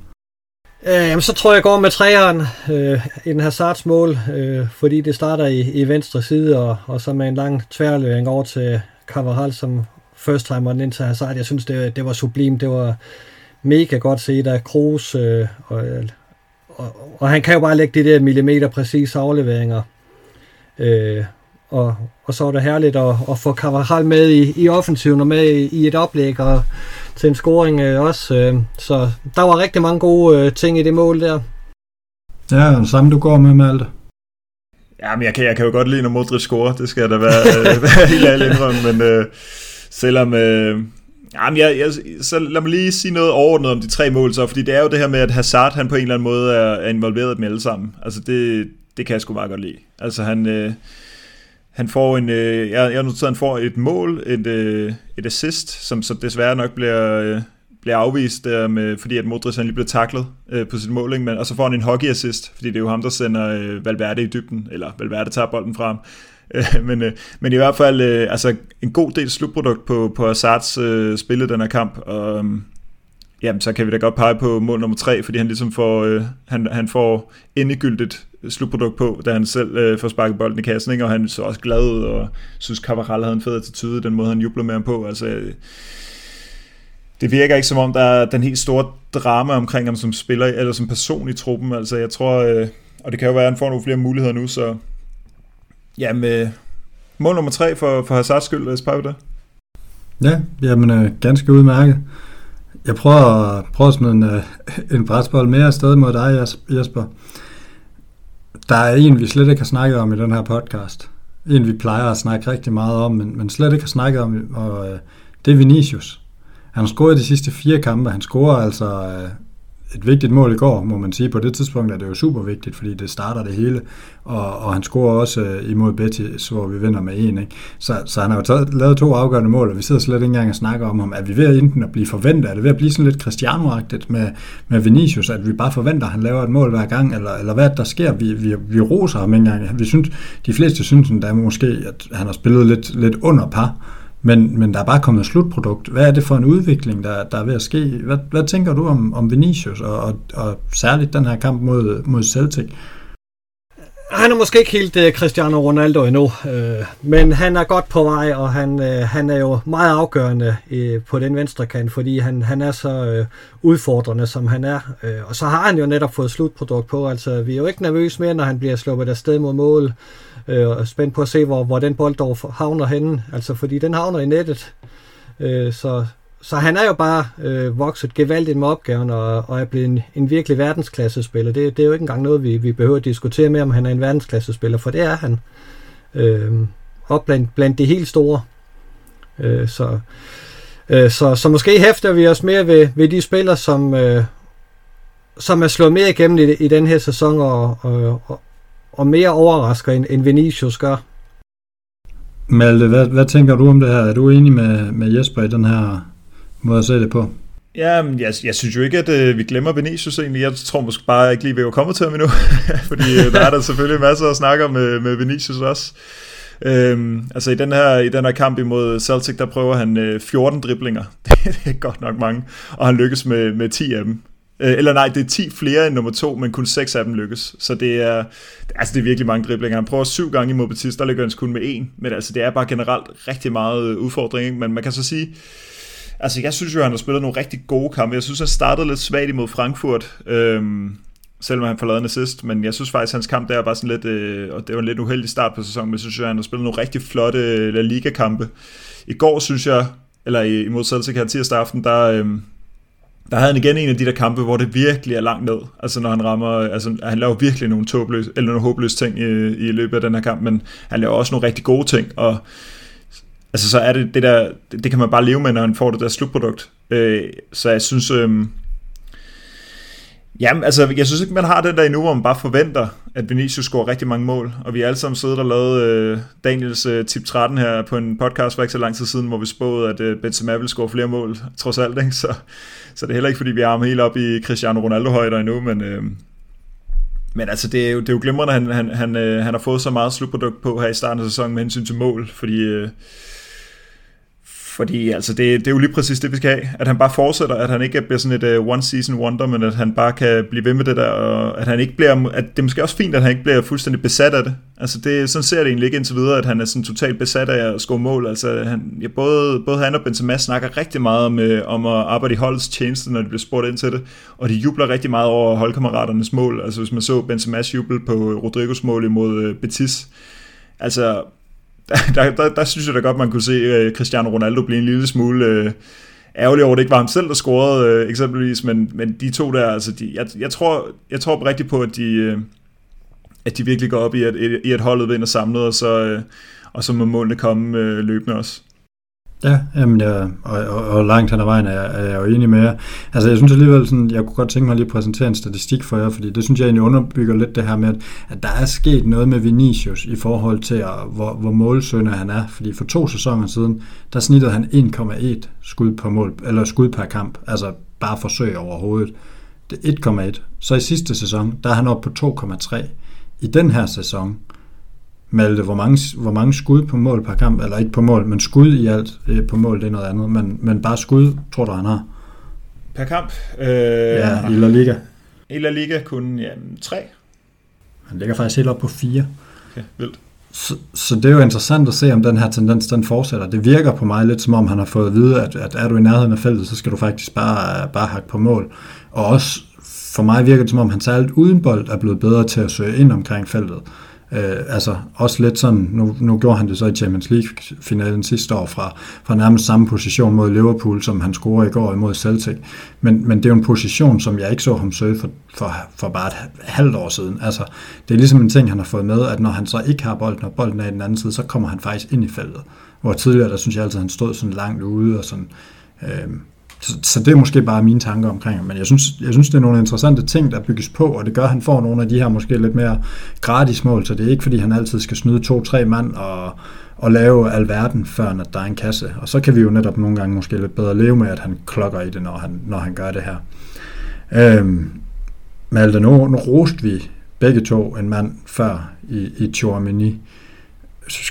Øh, jamen, så tror jeg, jeg går med træeren øh, i den her Sarts mål, øh, fordi det starter i, i venstre side, og, og så med en lang tværløring over til Carvajal som first timer ind til Hazard. Jeg synes, det, det var sublim. Det var mega godt set af Kroos, øh, og, øh, og, og han kan jo bare lægge de der millimeter præcise afleveringer. Øh, og, og så er det herligt at, at få Carvajal med i, i offensiven og med i, i et oplæg og til en scoring øh, også. Øh, så der var rigtig mange gode øh, ting i det mål der. Ja, og samme du går med, Malte. Ja, men jeg kan, jeg kan jo godt lide, når Modric scorer. Det skal da være, øh, være helt ærlig indrømme, men øh, selvom... Øh, Jamen, jeg, jeg, så lad mig lige sige noget overordnet om de tre mål så, fordi det er jo det her med, at Hazard han på en eller anden måde er, er involveret med alle sammen. Altså det, det kan jeg sgu meget godt lide. Altså han, øh, han får en, øh, jeg, jeg noteret, han får et mål, et, øh, et assist, som så desværre nok bliver, øh, bliver afvist, der med, fordi at Modric han lige blev taklet øh, på sit mål, ikke? Men, og så får han en hockey assist, fordi det er jo ham, der sender øh, Valverde i dybden, eller Valverde tager bolden frem. Øh, men, øh, men i hvert fald øh, altså en god del slutprodukt på, på Hazards øh, spillet den her kamp, og øh, jamen, så kan vi da godt pege på mål nummer tre, fordi han ligesom får, øh, han, han får endegyldigt slutprodukt på, da han selv øh, får sparket bolden i kassen, ikke? og han så også glad ud, og synes Cavaral havde en fed attitude, den måde han jubler med ham på, altså øh, det virker ikke som om, der er den helt store drama omkring ham som spiller, eller som person i truppen, altså jeg tror, øh, og det kan jo være, at han får nogle flere muligheder nu, så ja, med mål nummer tre for, for Hazards skyld, lad os prøve det. Ja, jamen øh, ganske udmærket. Jeg prøver, prøver at smide en, øh, en brætsbold mere afsted mod dig, Jesper. Der er en, vi slet ikke har snakket om i den her podcast. En, vi plejer at snakke rigtig meget om, men, men slet ikke har snakket om, og øh, det er Vinicius. Han har scoret de sidste fire kampe. Han scorer altså øh, et vigtigt mål i går, må man sige. På det tidspunkt er det jo super vigtigt, fordi det starter det hele. Og, og han scorer også øh, imod Betis, hvor vi vinder med en. Ikke? Så, så han har jo taget, lavet to afgørende mål, og vi sidder slet ikke engang og snakker om ham. Er vi ved at enten at blive forventet? Er det ved at blive sådan lidt cristiano med, med Vinicius, at vi bare forventer, at han laver et mål hver gang? Eller, eller hvad der sker? Vi, vi, vi roser ham ikke engang. Vi synes, de fleste synes, at der måske, at han har spillet lidt, lidt under par. Men, men der er bare kommet et slutprodukt. Hvad er det for en udvikling, der, der er ved at ske? Hvad, hvad tænker du om, om Vinicius, og, og, og særligt den her kamp mod, mod Celtic? Han er måske ikke helt uh, Cristiano Ronaldo endnu, øh, men han er godt på vej, og han, øh, han er jo meget afgørende øh, på den venstre kant, fordi han, han er så øh, udfordrende, som han er. Øh, og så har han jo netop fået slutprodukt på, altså vi er jo ikke nervøse mere, når han bliver sluppet afsted mod mål øh, Øh, og spændt på at se, hvor, hvor den bold dog havner henne. Altså, fordi den havner i nettet. Øh, så, så han er jo bare øh, vokset gevaldigt med opgaven og, og er blevet en, en virkelig verdensklassespiller. Det, det er jo ikke engang noget, vi, vi behøver at diskutere med, om han er en verdensklassespiller, for det er han. Øh, op blandt, blandt de helt store. Øh, så, øh, så, så måske hæfter vi os mere ved, ved de spillere, som, øh, som er slået mere igennem i, i den her sæson og, og, og, og mere overrasker, end, end Vinicius gør. Malte, hvad, hvad tænker du om det her? Er du enig med, med Jesper i den her måde at se det på? Ja, jeg, jeg synes jo ikke, at øh, vi glemmer Vinicius egentlig. Jeg tror måske bare ikke lige, vi er kommet til ham endnu. Fordi øh, der er der selvfølgelig masser at snakke med, med Vinicius også. Øhm, altså i den, her, i den her kamp imod Celtic, der prøver han øh, 14 driblinger. det er godt nok mange. Og han lykkes med, med 10 af dem. Øh, eller nej, det er 10 flere end nummer to, men kun 6 af dem lykkes. Så det er, altså det er virkelig mange driblinger. Han prøver syv gange imod Batista, der lykkes kun med en. Men altså det er bare generelt rigtig meget øh, udfordring. Ikke? Men man kan så sige, altså jeg synes jo, at han har spillet nogle rigtig gode kampe. Jeg synes, han startede lidt svagt imod Frankfurt. Øhm, selvom han får lavet en assist, men jeg synes faktisk, at hans kamp der var bare sådan lidt, øh, og det var en lidt uheldig start på sæsonen, men jeg synes, at han har spillet nogle rigtig flotte øh, La Liga-kampe. I går synes jeg, eller i mod Celtic her tirsdag aften, der, øh, der havde han igen en af de der kampe, hvor det virkelig er langt ned. Altså når han rammer, altså han laver virkelig nogle, tåbløse, eller nogle håbløse ting i, i løbet af den her kamp, men han laver også nogle rigtig gode ting, og altså så er det det der, det, det kan man bare leve med, når han får det der slutprodukt. Øh, så jeg synes, øh, Jamen, altså, jeg synes ikke, man har den der endnu, hvor man bare forventer, at Vinicius scorer rigtig mange mål. Og vi er alle sammen siddet og lavet øh, Daniels øh, tip 13 her på en podcast for ikke så lang tid siden, hvor vi spåede, at øh, Benzema ville score flere mål, trods alt. Ikke? Så, så det er heller ikke, fordi vi har ham helt op i Cristiano Ronaldo-højder endnu, men... Øh, men altså, det er jo, det er jo glimrende, at han, han, han, øh, han har fået så meget slutprodukt på her i starten af sæsonen med hensyn til mål, fordi øh, fordi altså, det, det er jo lige præcis det, vi skal have. At han bare fortsætter, at han ikke bliver sådan et uh, one-season wonder, men at han bare kan blive ved med det der, og at han ikke bliver, at det er måske også fint, at han ikke bliver fuldstændig besat af det. Altså det, sådan ser det egentlig ikke indtil videre, at han er sådan totalt besat af at score mål. Altså han, ja, både, både han og Benzema snakker rigtig meget om, øh, om at arbejde i holdets tjeneste, når de bliver spurgt ind til det, og de jubler rigtig meget over holdkammeraternes mål. Altså hvis man så Benzemas jubel på Rodrigos mål imod øh, Betis, altså der, der, der synes jeg da godt, man kunne se øh, Cristiano Ronaldo blive en lille smule Øh, ærgerlig over, at det ikke var ham selv, der scorede øh, eksempelvis, men, men de to der, altså de, jeg, jeg, tror, jeg tror rigtigt på, at de, øh, at de virkelig går op i, at, i at holdet vinder samlet, og så, øh, og så må målene komme øh, løbende også. Ja, jamen, jeg, og, og, og langt hen ad vejen er, er jeg jo enig med jer. Altså jeg synes alligevel, sådan, jeg kunne godt tænke mig lige præsentere en statistik for jer, fordi det synes jeg egentlig underbygger lidt det her med, at der er sket noget med Vinicius i forhold til, at, hvor, hvor målsønder han er. Fordi for to sæsoner siden, der snittede han 1,1 skud, per mål, eller skud per kamp, altså bare forsøg overhovedet. Det er 1,1. Så i sidste sæson, der er han oppe på 2,3. I den her sæson, Malte, hvor mange, hvor mange skud på mål per kamp, eller ikke på mål, men skud i alt øh, på mål, det er noget andet, men, men bare skud, tror du, han har? Per kamp? Øh, ja, i La Liga. I La Liga kun ja, tre. Han ligger faktisk helt op på fire. Okay, vildt. Så, så det er jo interessant at se, om den her tendens den fortsætter. Det virker på mig lidt som om, han har fået at vide, at, at er du i nærheden af feltet, så skal du faktisk bare, bare hakke på mål. Og også for mig virker det som om, han særligt uden bold er blevet bedre til at søge ind omkring feltet. Øh, Øh, altså også lidt sådan, nu, nu gjorde han det så i Champions League-finalen sidste år fra, fra nærmest samme position mod Liverpool, som han scorede i går imod Celtic. Men, men det er jo en position, som jeg ikke så ham søge for, for, for bare et halvt år siden. Altså, det er ligesom en ting, han har fået med, at når han så ikke har bolden, og bolden er i den anden side, så kommer han faktisk ind i feltet. Hvor tidligere, der synes jeg altid, at han stod sådan langt ude og sådan... Øh, så, så det er måske bare mine tanker omkring men jeg synes, jeg synes, det er nogle interessante ting, der bygges på, og det gør, at han får nogle af de her måske lidt mere gratis mål, så det er ikke, fordi han altid skal snyde to-tre mand og, og lave alverden, før at der er en kasse. Og så kan vi jo netop nogle gange måske lidt bedre leve med, at han klokker i det, når han, når han gør det her. Øhm, Malte, nu, nu roste vi begge to en mand før i, i Chouameni.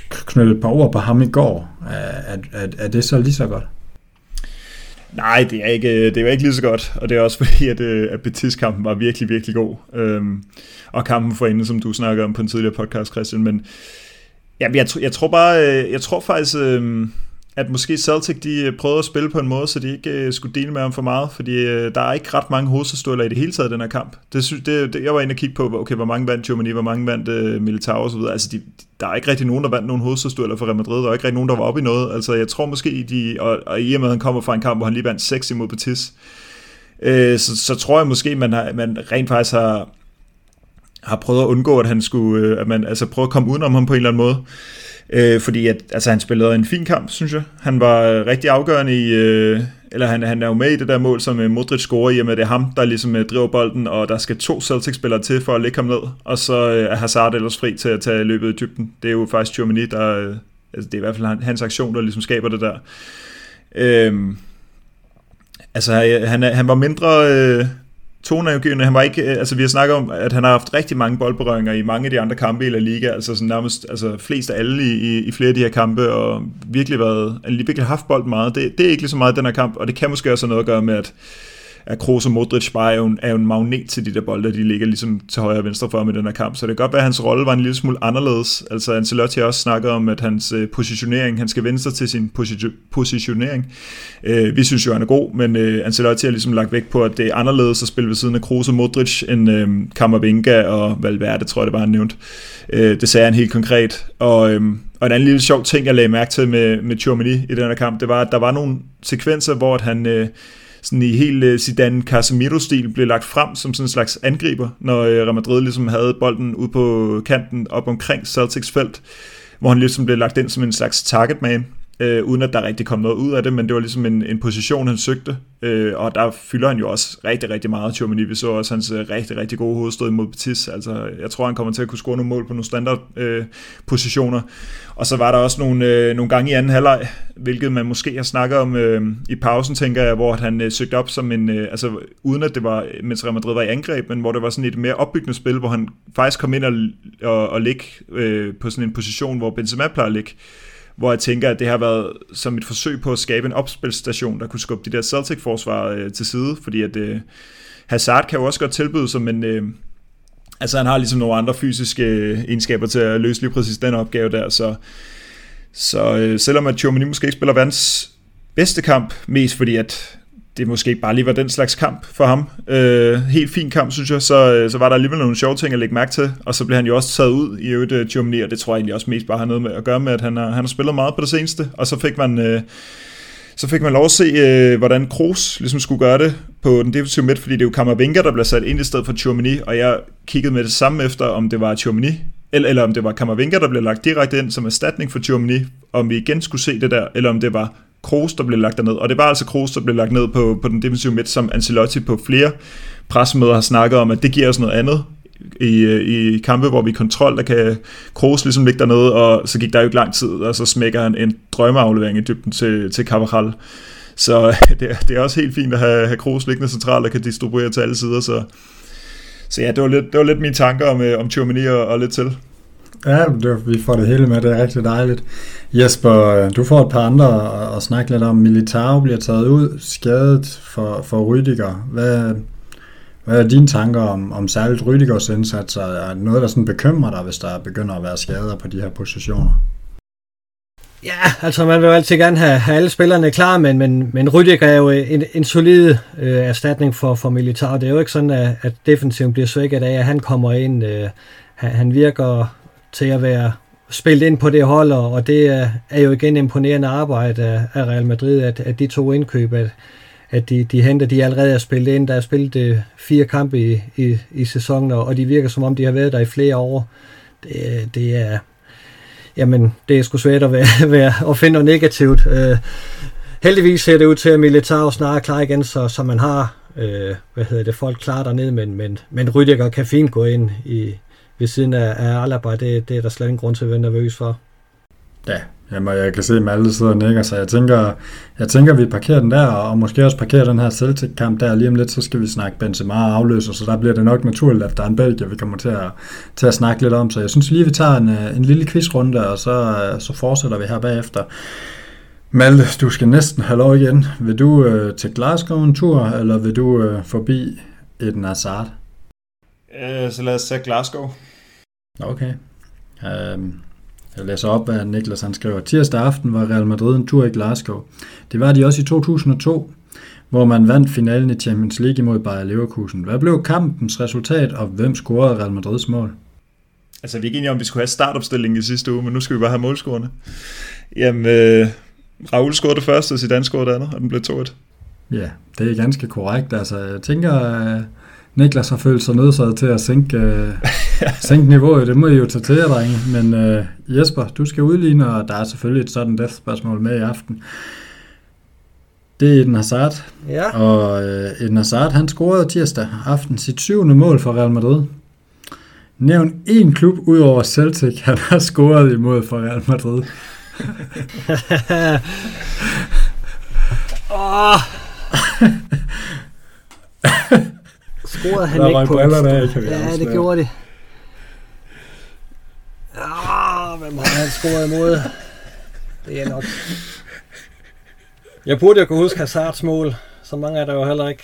Knytte et par ord på ham i går. Er, er, er det så lige så godt? Nej, det er ikke, øh, det er ikke lige så godt, og det er også fordi, at, øh, at Betis-kampen var virkelig, virkelig god. Øhm, og kampen for inden, som du snakker om på en tidligere podcast, Christian, men ja, jeg, jeg tror bare, øh, jeg tror faktisk, øhm, at måske Celtic de øh, prøvede at spille på en måde, så de ikke øh, skulle dele med ham for meget, fordi øh, der er ikke ret mange hovedstødler i det hele taget i den her kamp. Det, det, det, jeg var inde og kigge på, okay, hvor mange vandt Germany, hvor mange vandt uh, Militao osv. Altså, de, der er ikke rigtig nogen, der vandt nogen hovedstødler for Real Madrid, der er ikke rigtig nogen, der var oppe i noget. Altså, jeg tror måske, de, og, og i og med, at han kommer fra en kamp, hvor han lige vandt 6 imod Betis, øh, så, så tror jeg måske, man, har, man rent faktisk har, har prøvet at undgå, at han skulle, at man altså prøve at komme udenom ham på en eller anden måde. Øh, fordi at, altså, han spillede en fin kamp, synes jeg. Han var øh, rigtig afgørende i, øh, eller han, han er jo med i det der mål, som øh, Modric scorer i, og med det er ham, der ligesom øh, driver bolden, og der skal to Celtic-spillere til for at lægge ham ned, og så er Hazard ellers fri til at tage løbet i dybden. Det er jo faktisk Germany, der, øh, altså det er i hvert fald hans aktion, der ligesom skaber det der. Øh, altså han, han var mindre... Øh, toneangivende. Han var ikke, øh, altså vi har snakket om, at han har haft rigtig mange boldberøringer i mange af de andre kampe i La Liga, altså sådan nærmest altså flest af alle i, i, i flere af de her kampe, og virkelig været, altså, han virkelig haft bold meget. Det, det er ikke lige så meget den her kamp, og det kan måske også have noget at gøre med, at, at Kroos og Modric bare er jo, en, er jo en magnet til de der bolde, de ligger ligesom til højre og venstre for ham i den her kamp. Så det kan godt være, at hans rolle var en lille smule anderledes. Altså Ancelotti har også snakket om, at hans øh, positionering, han skal vende sig til sin posi- positionering. Øh, vi synes jo, han er god, men øh, Ancelotti har ligesom lagt vægt på, at det er anderledes at spille ved siden af Kroos og Modric end øh, Kammervinga og Valverde, tror jeg det var, han nævnt. Øh, det sagde han helt konkret. Og, øh, og en anden lille sjov ting, jeg lagde mærke til med, med Chomini i den her kamp, det var, at der var nogle sekvenser, hvor at han... Øh, sådan i helt øh, Zidane Casemiro-stil blev lagt frem som sådan en slags angriber, når øh, Real Madrid ligesom havde bolden ud på kanten op omkring Celtics felt, hvor han ligesom blev lagt ind som en slags target man øh, uden at der rigtig kom noget ud af det, men det var ligesom en, en position, han søgte, øh, og der fylder han jo også rigtig, rigtig meget, Tjomini. Vi så også hans øh, rigtig, rigtig gode hovedstød mod Betis, altså jeg tror, han kommer til at kunne score nogle mål på nogle standard øh, positioner, og så var der også nogle, øh, nogle gange i anden halvleg, hvilket man måske har snakket om øh, i pausen, tænker jeg, hvor han øh, søgte op som en, øh, altså uden at det var, mens Real Madrid var i angreb, men hvor det var sådan et mere opbyggende spil, hvor han faktisk kom ind og, og, og ligge øh, på sådan en position, hvor Benzema plejer at ligge, hvor jeg tænker, at det har været som et forsøg på at skabe en opspilstation, der kunne skubbe de der Celtic-forsvar øh, til side, fordi at øh, Hazard kan jo også godt tilbyde sig, men øh, altså han har ligesom nogle andre fysiske øh, egenskaber til at løse lige præcis den opgave der, så, så øh, selvom at Chomini måske ikke spiller verdens bedste kamp, mest fordi at det måske bare lige var den slags kamp for ham. Øh, helt fin kamp, synes jeg. Så, øh, så var der alligevel nogle sjove ting at lægge mærke til. Og så blev han jo også taget ud i øvrigt øh, uh, Germany, og det tror jeg egentlig også mest bare har noget med at gøre med, at han har, han har spillet meget på det seneste. Og så fik man... Øh, så fik man lov at se, øh, hvordan Kroos ligesom skulle gøre det på den defensive midt, fordi det er jo Kammervinga, der bliver sat ind i stedet for Chomini, og jeg kiggede med det samme efter, om det var Chomini, eller, eller om det var Kammervinga, der blev lagt direkte ind som erstatning for Chomini, om vi igen skulle se det der, eller om det var Kroos, der blev lagt derned. Og det var altså Kroos, der blev lagt ned på, på den defensive midt, som Ancelotti på flere pressemøder har snakket om, at det giver os noget andet i, øh, i kampe, hvor vi er kontrol, der kan Kroos ligesom ligge dernede, og så gik der jo ikke lang tid, og så smækker han en drømmeaflevering i dybden til, til Carvajal. Så det, det er også helt fint at have, have Kroos liggende centralt, der kan distribuere til alle sider, så, så ja, det var lidt, det var lidt mine tanker om, øh, om Tchouameni og, og lidt til. Ja, det, vi får det hele med, det er rigtig dejligt. Jesper, du får et par andre at, snakke lidt om. Militao bliver taget ud, skadet for, for Rydiger. Hvad, hvad er dine tanker om, om særligt Rydigers indsatser? Er det noget, der sådan bekymrer dig, hvis der begynder at være skader på de her positioner? Ja, altså man vil jo altid gerne have, have alle spillerne klar, men, men, men Rydiger er jo en, en solid øh, erstatning for, for Militaro. Det er jo ikke sådan, at, at defensiven bliver svækket af, at han kommer ind. Øh, han, han virker til at være spillet ind på det hold, og det er, er jo igen imponerende arbejde af, af Real Madrid, at, at de to indkøb, at, at de, de henter, de allerede er spillet ind. Der er spillet øh, fire kampe i, i, i sæsonen, og de virker som om, de har været der i flere år. Det, det er, jamen, det er sgu svært at, være, være, at finde noget negativt. Øh, heldigvis ser det ud til, at Militao snart er klar igen, så, så man har øh, hvad hedder det, folk klar dernede, men, men, men Rydiger kan fint gå ind i, ved siden af, af Alaba, det, det er der slet ingen grund til at være nervøs for. Ja, jamen, jeg kan se, at alle sidder og nikker, så jeg tænker, jeg tænker, at vi parkerer den der, og måske også parkerer den her Celtic-kamp der. Lige om lidt, så skal vi snakke Benzema og afløser, så der bliver det nok naturligt, at der er en Belgier, vi kommer til at, til at snakke lidt om. Så jeg synes lige, vi tager en, en lille quizrunde, og så, så fortsætter vi her bagefter. Malte, du skal næsten have lov igen. Vil du øh, til Glasgow en tur, eller vil du øh, forbi Eden Hazard? Øh, så lad os tage Glasgow. Okay. Um, jeg læser op, hvad Niklas han skriver. Tirsdag aften var Real Madrid en tur i Glasgow. Det var de også i 2002, hvor man vandt finalen i Champions League imod Bayer Leverkusen. Hvad blev kampens resultat, og hvem scorede Real Madrids mål? Altså, vi er ikke enige om, vi skulle have startopstillingen i sidste uge, men nu skal vi bare have målscorerne. Jamen, øh, Raul scorede det første, og Zidane scorede det andet, og den blev 2-1. Ja, det er ganske korrekt. Altså, jeg tænker, Niklas har følt sig nødsaget til at sænke, øh, sænke niveauet. Det må I jo tage til jer, drenge. Men øh, Jesper, du skal udligne, og der er selvfølgelig et sådan death spørgsmål med i aften. Det er Eden Hazard. Ja. Og øh, Eden Hazard, han scorede tirsdag aften sit syvende mål for Real Madrid. Nævn én klub ud over Celtic, han har scoret imod for Real Madrid. Åh! Scorede han Der ikke på brillerne en- af, kan vi Ja, det gjorde det. Ah, hvem har han scoret imod? Det er nok... Jeg burde jo kunne huske Hazards mål. Så mange er der jo heller ikke.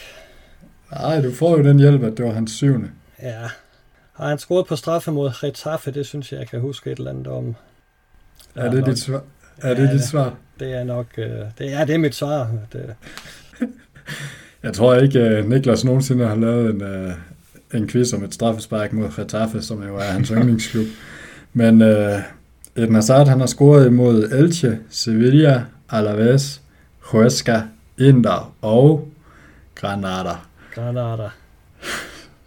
Nej, du får jo den hjælp, at det var hans syvende. Ja. Har han scoret på straffe mod Getafe? Det synes jeg, jeg kan huske et eller andet om. Er det, dit svar? Er det ja, dit svar? Det er nok... Øh, det, er, det er mit svar. Det. jeg tror ikke, at øh, Niklas nogensinde har lavet en, øh, en quiz om et straffespark mod Getafe, som jo er hans yndlingsklub. Men uh, Eden Hazard, han har scoret imod Elche, Sevilla, Alaves, Huesca, Inter og Granada. Granada.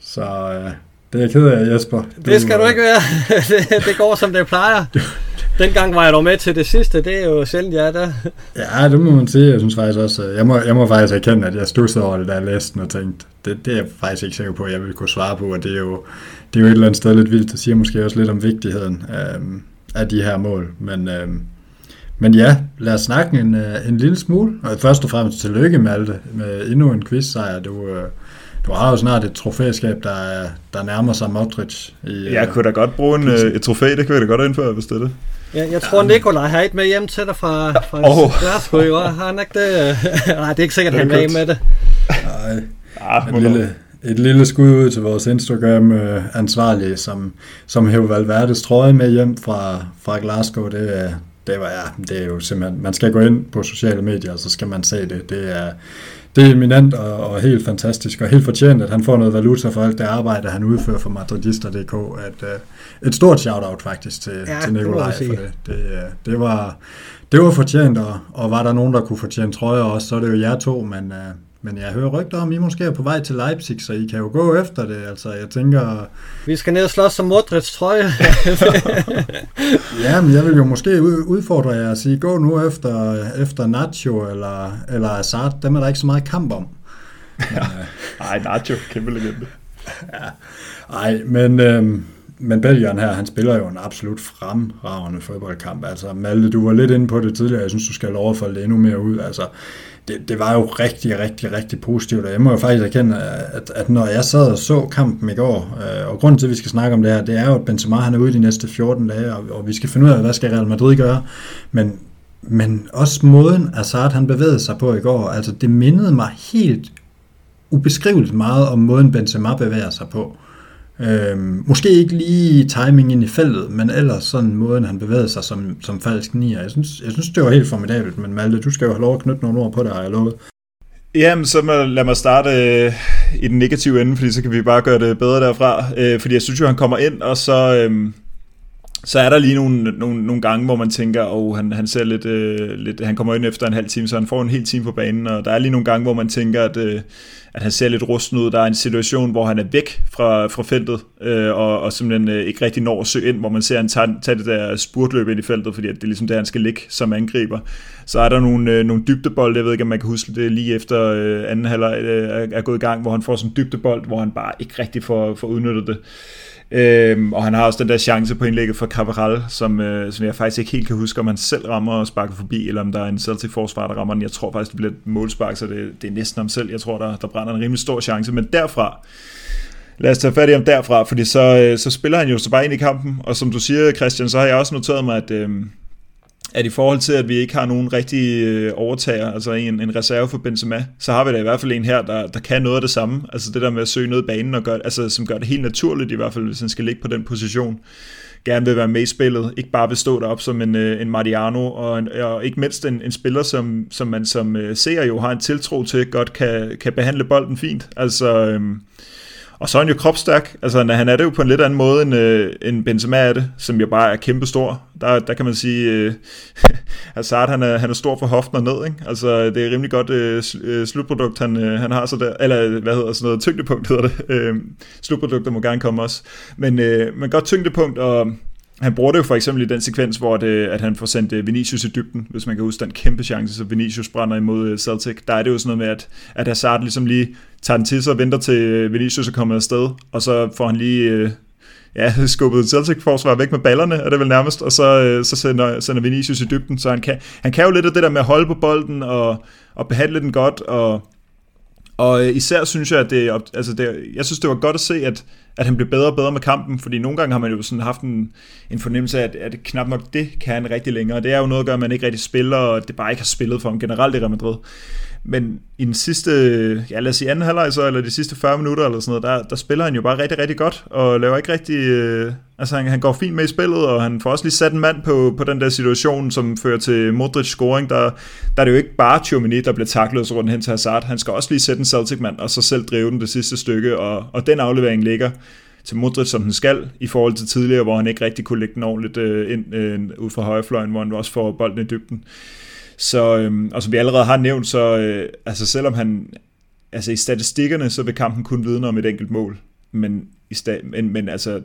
Så uh, det er jeg ked af, Jesper. Du, det skal du ikke være. det, det går, som det plejer. Dengang var jeg dog med til det sidste, det er jo sjældent, jeg er der. Ja, det må man sige. Jeg synes faktisk også, jeg må, jeg må faktisk erkende, at jeg stussede over det, der læste og tænkte, det, det er jeg faktisk ikke sikker på, at jeg ville kunne svare på, og det er jo, det er jo et eller andet sted lidt vildt. Det siger måske også lidt om vigtigheden øhm, af de her mål. Men, øhm, men ja, lad os snakke en, øh, en lille smule. Og først og fremmest tillykke, Malte, med endnu en quiz-sejr. Du, øh, du har jo snart et trofæskab, der, der nærmer sig Modric. I, jeg kunne da godt bruge en, øh, et trofæ, det kan vi da godt indføre, hvis det er det. Ja, jeg tror, Nikolaj har et med hjem til dig fra, fra oh. Glasgow, jo. Har han ikke det? Nej, det er ikke sikkert, at han er med det. Nej, ah, et, lille, et lille skud ud til vores Instagram-ansvarlige, som, som hæver Valverdes trøje med hjem fra, fra Glasgow. Det, det, var, ja, det er jo simpelthen, man skal gå ind på sociale medier, og så skal man se det. Det er, det er eminent og, og helt fantastisk, og helt fortjent, at han får noget valuta for alt det arbejde, han udfører for Madridista.dk. At, uh, et stort shout-out faktisk til, ja, til Nikolaj for det. Det, uh, det, var, det var fortjent, og, og var der nogen, der kunne fortjene trøjer også, så er det jo jer to, men, uh, men jeg hører rygter om, at I måske er på vej til Leipzig, så I kan jo gå efter det. Altså, jeg tænker... Vi skal ned og slås som Modric trøje. ja, men jeg vil jo måske udfordre jer at sige, gå nu efter, efter Nacho eller, eller Azard. Dem er der ikke så meget kamp om. Ja. Ej, Nacho, kæmpe legende. ja. Ej, men, øhm, men Belgien her, han spiller jo en absolut fremragende fodboldkamp. Altså, Malte, du var lidt inde på det tidligere. Jeg synes, du skal overfolde det endnu mere ud. Altså, det, det var jo rigtig, rigtig, rigtig positivt, og jeg må jo faktisk erkende, at, at når jeg sad og så kampen i går, øh, og grunden til, at vi skal snakke om det her, det er jo, at Benzema han er ude de næste 14 dage, og, og vi skal finde ud af, hvad skal Real Madrid gøre, men, men også måden, Hazard han bevægede sig på i går, altså det mindede mig helt ubeskriveligt meget om måden Benzema bevæger sig på. Øhm, måske ikke lige timing ind i feltet, men ellers sådan måden, han bevægede sig som, som falsk nier. Jeg synes, jeg synes, det var helt formidabelt, men Malte, du skal jo have lov at knytte nogle ord på det, har jeg lovet. Jamen, så må, lad mig starte øh, i den negative ende, fordi så kan vi bare gøre det bedre derfra. Øh, fordi jeg synes jo, han kommer ind, og så, øh, så er der lige nogle, nogle, nogle gange, hvor man tænker, og oh, han, han ser lidt, øh, lidt, han kommer ind efter en halv time, så han får en hel time på banen, og der er lige nogle gange, hvor man tænker, at, øh, at han ser lidt rusten ud. Der er en situation, hvor han er væk fra, fra feltet, øh, og, og simpelthen øh, ikke rigtig når at søge ind, hvor man ser, at han tager, tager det der spurtløb ind i feltet, fordi at det er ligesom der, han skal ligge som angriber. Så er der nogle, øh, nogle dybdebold, jeg ved ikke, om man kan huske det, lige efter øh, anden halvleg øh, er, er gået i gang, hvor han får sådan en dybdebold, hvor han bare ikke rigtig får, får udnyttet det. Øhm, og han har også den der chance på indlægget for Cabral, som, øh, som jeg faktisk ikke helt kan huske, om han selv rammer og sparker forbi, eller om der er en Celtic-forsvar, der rammer den. Jeg tror faktisk, det bliver et målspark, så det, det er næsten om selv. Jeg tror, der, der brænder en rimelig stor chance. Men derfra, lad os tage fat i ham derfra, fordi så, øh, så spiller han jo så bare ind i kampen. Og som du siger, Christian, så har jeg også noteret mig, at... Øh, at i forhold til, at vi ikke har nogen rigtig øh, overtager, altså en, en reserve for Benzema, så har vi da i hvert fald en her, der, der kan noget af det samme. Altså det der med at søge noget i banen, og gør, altså, som gør det helt naturligt i hvert fald, hvis han skal ligge på den position. Gerne vil være med i spillet, ikke bare vil stå derop som en, øh, en Mariano, og, en, og ikke mindst en, en spiller, som, som man som øh, ser jo har en tiltro til, godt kan, kan behandle bolden fint. Altså... Øh, og så er han jo kropstærk. Altså, han er det jo på en lidt anden måde, end, øh, end Benzema er det, som jo bare er kæmpestor. Der, der kan man sige, øh, Hazard han er, han er stor for hoften og ned. Ikke? Altså, det er rimelig godt øh, øh, slutprodukt, han, øh, han har så der. Eller hvad hedder sådan noget, tyngdepunkt hedder det. Øh, slutprodukter må gerne komme også. Men, øh, men godt tyngdepunkt, og han bruger det jo for eksempel i den sekvens, hvor det, at han får sendt øh, Vinicius i dybden, hvis man kan huske den kæmpe chance, så Vinicius brænder imod øh, Celtic. Der er det jo sådan noget med, at, at Hazard ligesom lige tager den til sig og venter til øh, Vinicius er kommet afsted, og så får han lige ja, skubbet Celtic-forsvar væk med ballerne, er det vel nærmest, og så, øh, så sender, sender Vinicius i dybden, så han kan, han kan jo lidt af det der med at holde på bolden og, og behandle den godt, og, og øh, især synes jeg, at det, altså det, jeg synes, det var godt at se, at, at han blev bedre og bedre med kampen, fordi nogle gange har man jo sådan haft en, en fornemmelse af, at, at knap nok det kan han rigtig længere. Det er jo noget at gøre, at man ikke rigtig spiller, og det bare ikke har spillet for ham generelt i Real Madrid. Men i den sidste, ja lad os sige anden halvleg så, eller de sidste 40 minutter eller sådan noget, der, der spiller han jo bare rigtig, rigtig godt, og laver ikke rigtig, øh, altså han, han går fint med i spillet, og han får også lige sat en mand på, på den der situation, som fører til Modric scoring, der, der er det jo ikke bare Tchouameni, der bliver taklet så rundt hen til Hazard, han skal også lige sætte en Celtic-mand, og så selv drive den det sidste stykke, og, og den aflevering ligger til Modric, som den skal, i forhold til tidligere, hvor han ikke rigtig kunne lægge den ordentligt øh, ind øh, ud fra højrefløjen, hvor han også får bolden i dybden. Så, øhm, og som vi allerede har nævnt, så øh, altså selvom han, altså i statistikkerne, så vil kampen kun vidne om et enkelt mål. Men, i sta- men, men altså,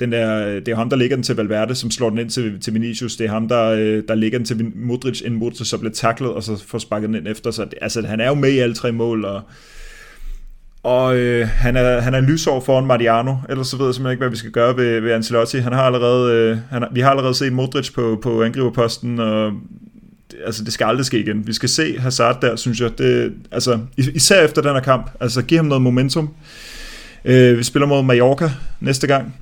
den der, øh, det er ham, der ligger den til Valverde, som slår den ind til, til Vinicius. Det er ham, der, øh, der ligger den til Modric, inden Modric så bliver taklet, og så får sparket den ind efter. Så det, altså, han er jo med i alle tre mål, og, og øh, han, er, han er lysår foran Mariano, ellers så ved jeg simpelthen ikke, hvad vi skal gøre ved, ved Ancelotti. Han har allerede, øh, han har, vi har allerede set Modric på, på angriberposten, og altså det skal aldrig ske igen. Vi skal se Hazard der, synes jeg. Det, altså, især efter den her kamp. Altså, giv ham noget momentum. Øh, vi spiller mod Mallorca næste gang.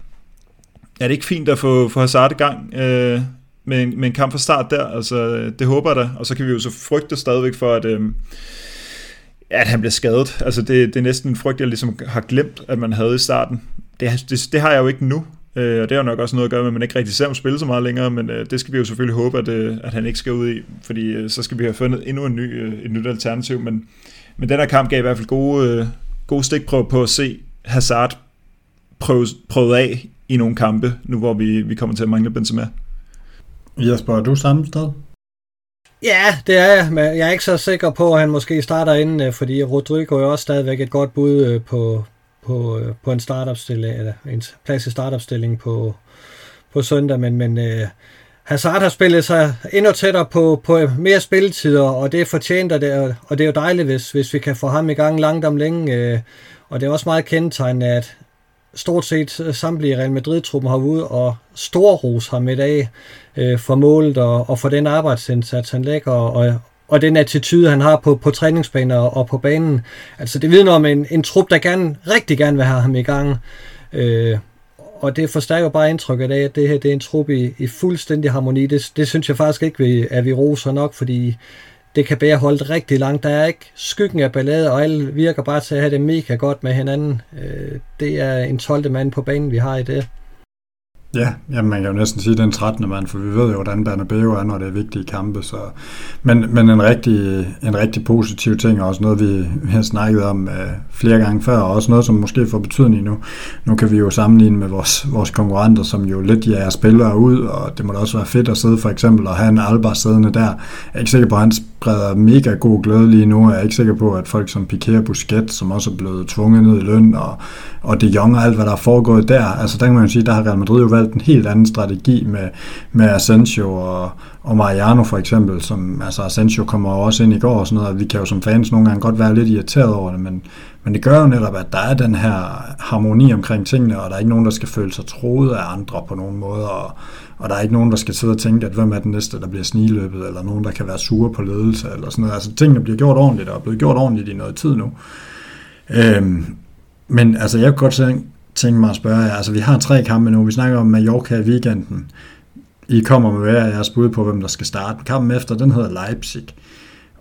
Er det ikke fint at få, få Hazard i gang øh, med, en, med en kamp fra start der? Altså, det håber jeg da. Og så kan vi jo så frygte stadigvæk for, at, øh, at han bliver skadet. Altså, det, det er næsten en frygt, jeg ligesom har glemt, at man havde i starten. Det, det, det har jeg jo ikke nu. Øh, og det har nok også noget at gøre med, at man ikke rigtig ser ham spille så meget længere, men øh, det skal vi jo selvfølgelig håbe, at, øh, at han ikke skal ud i, fordi øh, så skal vi have fundet endnu en ny, øh, et nyt alternativ. Men, men den her kamp gav i hvert fald gode, øh, gode stikprøve på at se Hazard prøve, prøvet af i nogle kampe, nu hvor vi, vi kommer til at mangle Benzema. Jesper, er du samme sted? Ja, det er jeg, men jeg er ikke så sikker på, at han måske starter inden, øh, fordi Rodrigo er også stadigvæk et godt bud øh, på, på, øh, på en startopstilling, eller en plads i startopstillingen på, på søndag, men, men øh, Hazard har spillet sig endnu tættere på, på mere spilletider, og det er fortjent, og det er, og det er jo dejligt, hvis, hvis vi kan få ham i gang langt om længe, Øh, og det er også meget kendetegnende, at stort set øh, samtlige Real Madrid-truppen har ude og storros ham i dag øh, for målet og, og for den arbejdsindsats, han lægger, og, og den attitude, han har på, på træningsbaner og på banen. Altså det vidner om en, en trup, der gerne, rigtig gerne vil have ham i gang. Øh, og det forstærker bare indtrykket af, at det her det er en trup i, i fuldstændig harmoni. Det, det synes jeg faktisk ikke, vi, at vi roser nok, fordi det kan bære holdt rigtig langt. Der er ikke skyggen af ballade, og alle virker bare til at have det mega godt med hinanden. Øh, det er en 12. mand på banen, vi har i det. Ja, jamen man kan jo næsten sige, den 13. mand, for vi ved jo, hvordan Bernabeu er, når det er vigtige kampe. Så. Men, men en, rigtig, en rigtig positiv ting, og også noget, vi, vi har snakket om øh, flere gange før, og også noget, som måske får betydning nu. Nu kan vi jo sammenligne med vores, vores konkurrenter, som jo lidt jager spillere ud, og det må da også være fedt at sidde for eksempel og have en Alba siddende der. Jeg er ikke sikker på, at han spreder mega god glæde lige nu. Jeg er ikke sikker på, at folk som Piquet og Busquets, som også er blevet tvunget ned i løn, og, og De Jong og alt, hvad der er foregået der, altså der kan man jo sige, der har Real Madrid jo valgt en helt anden strategi med, med Asensio og, og Mariano for eksempel, som, altså Asensio kommer også ind i går og sådan noget, og vi kan jo som fans nogle gange godt være lidt irriteret over det, men, men det gør jo netop, at der er den her harmoni omkring tingene, og der er ikke nogen, der skal føle sig troet af andre på nogen måde, og, og der er ikke nogen, der skal sidde og tænke, at hvem er den næste, der bliver sniløbet, eller nogen, der kan være sure på ledelse, eller sådan noget. Altså tingene bliver gjort ordentligt, og er blevet gjort ordentligt i noget tid nu. Øhm, men altså, jeg kunne godt tænke, tænke mig at spørge jer, altså vi har tre kampe nu, vi snakker om Mallorca i weekenden. I kommer med hver jeres bud på, hvem der skal starte. Kampen efter, den hedder Leipzig.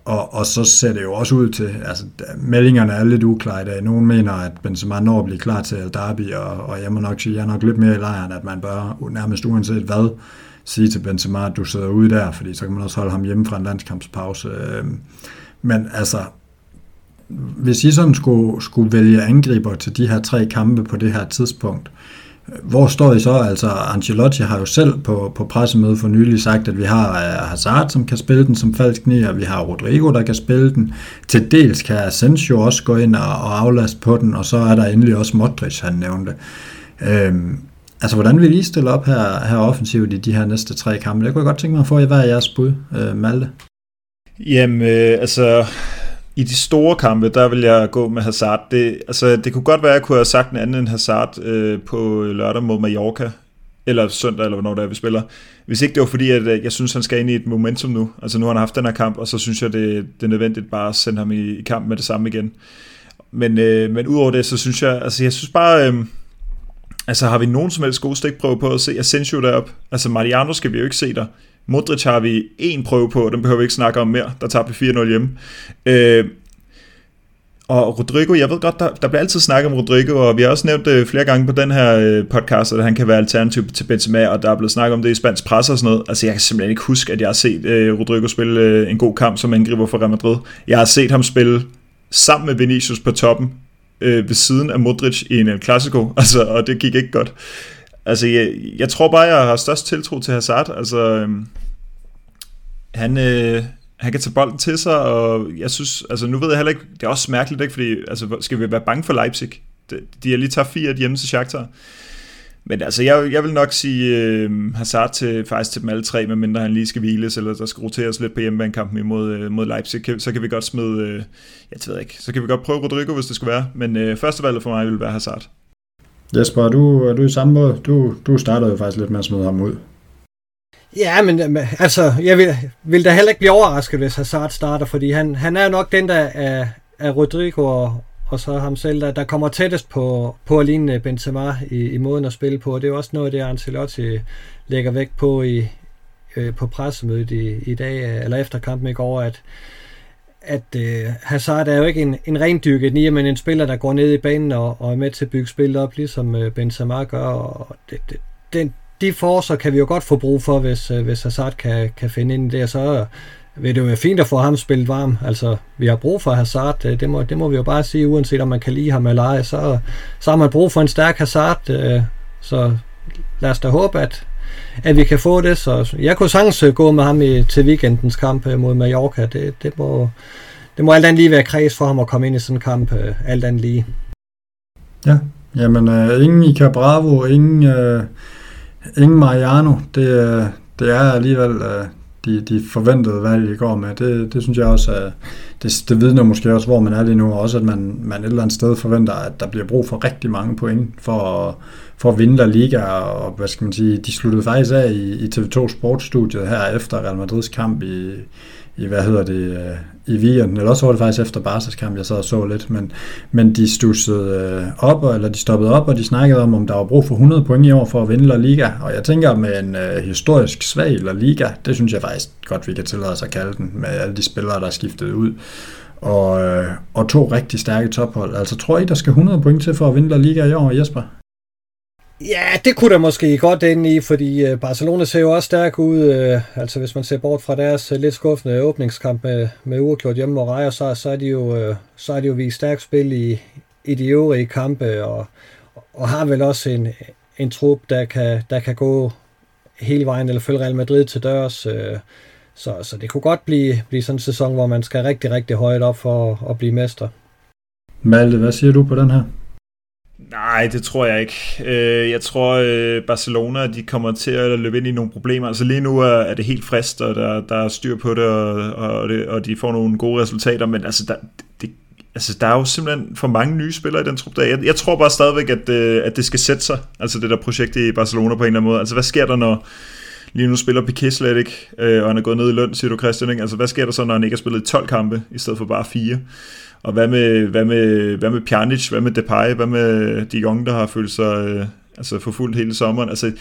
Og, og så ser det jo også ud til, altså meldingerne er lidt uklare i dag. Nogen mener, at Benzema når at blive klar til El Derby, og, og jeg må nok sige, jeg er nok lidt mere i lejren, at man bør nærmest uanset hvad, sige til Benzema, at du sidder ude der, fordi så kan man også holde ham hjemme fra en landskampspause. Øhm, men altså, hvis I sådan skulle, skulle vælge angriber til de her tre kampe på det her tidspunkt, hvor står I så? Altså, Ancelotti har jo selv på, på pressemødet for nylig sagt, at vi har øh, Hazard, som kan spille den som falsk nier, vi har Rodrigo, der kan spille den. Til dels kan Asensio også gå ind og, og aflaste på den, og så er der endelig også Modric, han nævnte. Øhm, altså, hvordan vil I stille op her, her offensivt i de her næste tre kampe? Det kunne jeg godt tænke mig at få i hver jeres bud, øh, Malte. Jamen, øh, altså, i de store kampe, der vil jeg gå med Hazard. Det, altså, det kunne godt være, at jeg kunne have sagt en anden end Hazard øh, på lørdag mod Mallorca, eller søndag, eller hvornår det er, vi spiller. Hvis ikke det var fordi, at øh, jeg synes, han skal ind i et momentum nu. Altså nu har han haft den her kamp, og så synes jeg, det, det er nødvendigt bare at sende ham i, i kamp med det samme igen. Men, øh, men udover det, så synes jeg, altså jeg synes bare, øh, altså har vi nogen som helst gode stikprøve på at se Asensio derop? Altså Mariano skal vi jo ikke se der. Modric har vi en prøve på, og den behøver vi ikke snakke om mere. Der tager vi 4-0 hjemme. Øh, og Rodrigo, jeg ved godt, der, der bliver altid snakket om Rodrigo, og vi har også nævnt det flere gange på den her øh, podcast, at han kan være alternativ til Benzema, og der er blevet snakket om det i spansk pres og sådan noget. Altså, jeg kan simpelthen ikke huske, at jeg har set øh, Rodrigo spille øh, en god kamp som angriber for Real Madrid. Jeg har set ham spille sammen med Vinicius på toppen, øh, ved siden af Modric i en El Clasico, altså, og det gik ikke godt. Altså, jeg, jeg tror bare, jeg har størst tiltro til Hazard. Altså, øhm, han, øh, han kan tage bolden til sig, og jeg synes, altså nu ved jeg heller ikke, det er også mærkeligt, ikke? fordi altså, skal vi være bange for Leipzig? De, de har lige taget fire hjemme til Shakhtar. Men altså, jeg, jeg vil nok sige øh, Hazard til, faktisk til dem alle tre, medmindre han lige skal hviles, eller der skal roteres lidt på hjemmebanekampen imod øh, mod Leipzig, så kan vi godt smide, øh, jeg ved ikke, så kan vi godt prøve Rodrigo, hvis det skulle være, men øh, valget for mig vil være Hazard. Jesper, er du, er du i samme måde? Du, du startede jo faktisk lidt med at smide ham ud. Ja, øh, men altså, jeg vil, vil da heller ikke blive overrasket, hvis Hazard starter, fordi han, han er nok den, der er, er Rodrigo og, og så ham selv, der, der kommer tættest på, på at ligne øh, Benzema i, i måden at spille på. Det er også noget, det Ancelotti lægger vægt på i, øh, på pressemødet i, i dag, øh, eller efter kampen i går, at, at øh, Hazard er jo ikke en, en rendyrket nier, men en spiller, der går ned i banen og, og er med til at bygge spillet op, ligesom øh, Benzema gør, og det, det, den, de forser kan vi jo godt få brug for, hvis, øh, hvis Hazard kan, kan finde ind i det, og så vil det jo være fint at få ham spillet varm. Altså, vi har brug for Hazard, øh, det må, det må vi jo bare sige, uanset om man kan lide ham eller ej, så, så har man brug for en stærk Hazard, øh, så lad os da håbe, at, at vi kan få det. Så jeg kunne sagtens øh, gå med ham i, til weekendens kamp øh, mod Mallorca. Det, det, må, det må alt andet lige være kreds for ham at komme ind i sådan en kamp, øh, alt andet lige. Ja, jamen uh, ingen Ica Bravo, ingen... Uh Ingen Mariano, det, det er alligevel øh, de, de forventede valg, I går med. Det, det synes jeg også, at det, det vidner måske også, hvor man er lige nu, og også at man, man et eller andet sted forventer, at der bliver brug for rigtig mange point for at, for at vinde La Liga, og hvad skal man sige, de sluttede faktisk af i, i TV2 Sportsstudiet her efter Real Madrids kamp i, i hvad hedder det, øh, i weekenden, eller også var det faktisk efter Barca's kamp, jeg sad og så lidt, men, men de stussede øh, op, eller de stoppede op, og de snakkede om, om der var brug for 100 point i år for at vinde La Liga, og jeg tænker med en øh, historisk svag La Liga, det synes jeg faktisk godt, vi kan tillade os at kalde den, med alle de spillere, der er skiftet ud, og, øh, og to rigtig stærke tophold. Altså tror I, der skal 100 point til for at vinde La Liga i år, Jesper? Ja, det kunne der måske godt ende i, fordi øh, Barcelona ser jo også stærk ud. Øh, altså hvis man ser bort fra deres øh, lidt skuffende åbningskamp med, med uafgjort hjemme og Rejer, så, så, er de jo, så er de jo vist stærkt spil i, i de øvrige kampe, og, og har vel også en, en trup, der kan, der kan gå hele vejen, eller følge Real Madrid til dørs. Så, så det kunne godt blive, blive sådan en sæson, hvor man skal rigtig, rigtig højt op for at, at blive mester. Malte, hvad siger du på den her? Nej, det tror jeg ikke. Øh, jeg tror, øh, Barcelona de kommer til at løbe ind i nogle problemer. Altså lige nu er det helt frist, og der, der er styr på det og, og det, og de får nogle gode resultater, men altså, der, det, altså, der er jo simpelthen for mange nye spillere i den trup der. Jeg, jeg tror bare stadigvæk, at, øh, at det skal sætte sig, altså det der projekt i Barcelona på en eller anden måde. Altså hvad sker der, når lige nu spiller Piqué slet ikke, og han er gået ned i løn, siger du Christian, ikke? Altså hvad sker der så, når han ikke har spillet 12 kampe, i stedet for bare 4? Og hvad med, hvad med, hvad med Pjanic, hvad med Depay, hvad med de Jong, der har følt sig øh, altså forfulgt hele sommeren? Altså,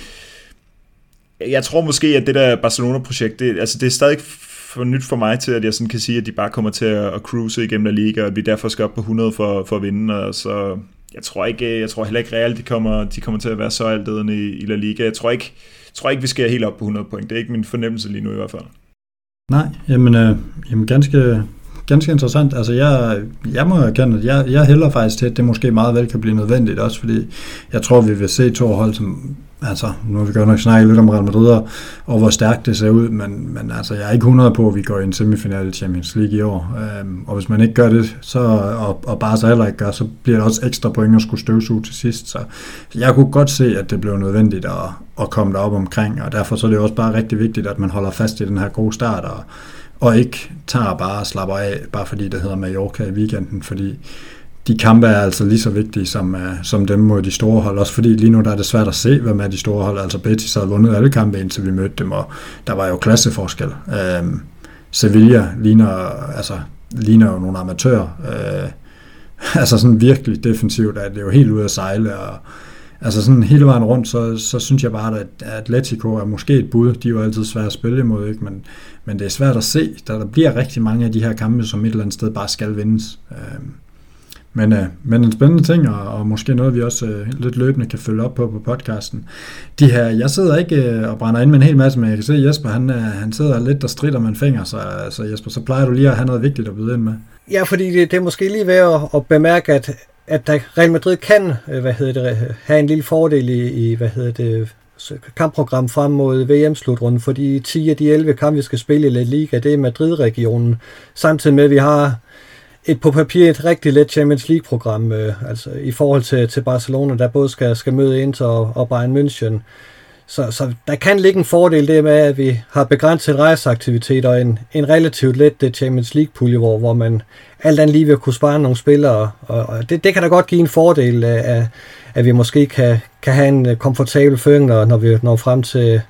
jeg tror måske, at det der Barcelona-projekt, det, altså det er stadig for nyt for mig til, at jeg sådan kan sige, at de bare kommer til at, at cruise igennem La Liga, og at vi derfor skal op på 100 for, for at vinde. Og så jeg tror ikke, jeg tror heller ikke reelt, de kommer, de kommer til at være så altedende i, i La Liga. Jeg tror ikke, jeg tror ikke, vi skal helt op på 100 point. Det er ikke min fornemmelse lige nu i hvert fald. Nej, jamen, øh, jamen ganske, ganske interessant. Altså, jeg, jeg må erkende, at jeg, jeg hælder faktisk til, at det måske meget vel kan blive nødvendigt også, fordi jeg tror, vi vil se to hold, som altså, nu har vi godt nok snakket lidt om Real Madrid, og, og hvor stærkt det ser ud, men, men altså, jeg er ikke 100 på, at vi går i en semifinal i Champions League i år. Øhm, og hvis man ikke gør det, så, og, og bare så heller ikke gør, så bliver det også ekstra point at skulle støvsuge til sidst. Så jeg kunne godt se, at det blev nødvendigt at, at komme derop omkring, og derfor så er det også bare rigtig vigtigt, at man holder fast i den her gode start, og og ikke tager bare og slapper af, bare fordi det hedder Mallorca i weekenden, fordi de kampe er altså lige så vigtige som, uh, som dem mod de store hold, også fordi lige nu der er det svært at se, hvem er de store hold. Altså Betis har vundet alle kampe, indtil vi mødte dem, og der var jo klasseforskel. Uh, Sevilla ligner, altså, ligner jo nogle amatører. Uh, altså sådan virkelig defensivt, at det er jo helt ude at sejle, og altså sådan hele vejen rundt, så, så synes jeg bare, at Atletico er måske et bud. De er jo altid svære at spille imod, ikke? Men, men det er svært at se, da der bliver rigtig mange af de her kampe, som et eller andet sted bare skal vindes. Øhm, men, øh, men en spændende ting, og, og måske noget, vi også øh, lidt løbende kan følge op på på podcasten. De her, jeg sidder ikke øh, og brænder ind med en hel masse, men jeg kan se Jesper, han, øh, han sidder lidt og strider med en finger, så, så Jesper, så plejer du lige at have noget vigtigt at byde ind med. Ja, fordi det, det er måske lige ved at, at bemærke, at, at Real Madrid kan øh, hvad hedder det, have en lille fordel i, i hvad hedder det, kampprogram frem mod VM-slutrunden, fordi 10 af de 11 kampe, vi skal spille i La Liga, det er Madrid-regionen, samtidig med, at vi har et på papir et rigtig let Champions League-program, øh, altså i forhold til, til Barcelona, der både skal, skal møde Inter og, og Bayern München. Så, så der kan ligge en fordel det med, at vi har begrænset rejseaktivitet og en, en relativt let øh, Champions League-pulje, hvor, hvor man alt andet lige vil kunne spare nogle spillere. Og, og det, det kan da godt give en fordel, at, at vi måske kan, kan have en øh, komfortabel føring, når, når vi når frem til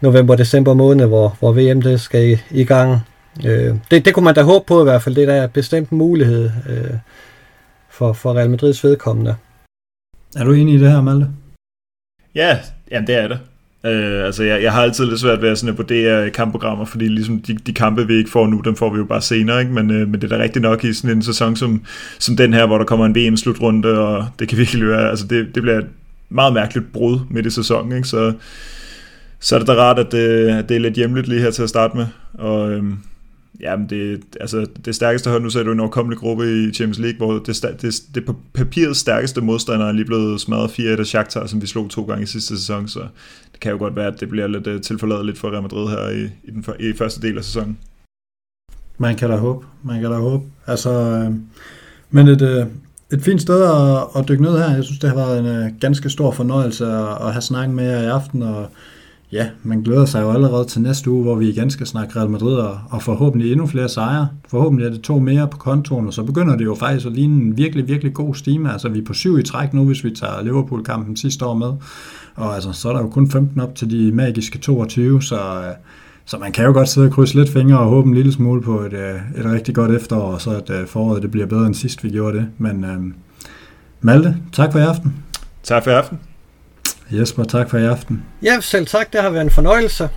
november-december måned, hvor, hvor VM det skal i, i gang. Øh, det, det kunne man da håbe på i hvert fald. Det er da bestemt en mulighed øh, for, for Real Madrids vedkommende. Er du enig i det her, Malte? Ja, jamen det er det. Øh, altså jeg, jeg har altid lidt svært ved at, sådan at vurdere kampprogrammer, fordi ligesom de, de kampe, vi ikke får nu, dem får vi jo bare senere, ikke? Men, øh, men det er da rigtigt nok i sådan en sæson som, som den her, hvor der kommer en VM-slutrunde, og det kan virkelig være, altså det, det bliver et meget mærkeligt brud midt i sæsonen, ikke? Så, så er det da rart, at det, at det er lidt hjemligt lige her til at starte med, og øh, Jamen, det, altså, det stærkeste hold, nu ser du en overkommelig gruppe i Champions League, hvor det, det, det på papiret stærkeste modstander er lige blevet smadret 4 af Shakhtar, som vi slog to gange i sidste sæson, så det kan jo godt være, at det bliver lidt øh, uh, tilforladeligt for Real Madrid her i, i den i første del af sæsonen. Man kan da håbe, man kan da håbe. Altså, øh, men et, øh, et fint sted at, at dykke ned her. Jeg synes, det har været en øh, ganske stor fornøjelse at, at have snakket med jer i aften, og ja, man glæder sig jo allerede til næste uge, hvor vi igen skal snakke Real Madrid og, og forhåbentlig endnu flere sejre. Forhåbentlig er det to mere på kontoen, og så begynder det jo faktisk at ligne en virkelig, virkelig god stime. Altså vi er på syv i træk nu, hvis vi tager Liverpool-kampen sidste år med. Og altså, så er der jo kun 15 op til de magiske 22, så, øh, så man kan jo godt sidde og krydse lidt fingre og håbe en lille smule på et, øh, et rigtig godt efterår, og så at øh, foråret det bliver bedre end sidst vi gjorde det. Men øhm, Malte, tak for i aften. Tak for i aften. Jesper, tak for i aften. Ja, selv tak. Det har været en fornøjelse.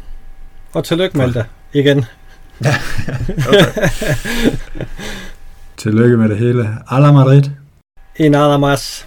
Og tillykke med dig igen. Ja, okay. tillykke med det hele. Alla Madrid. I nada más.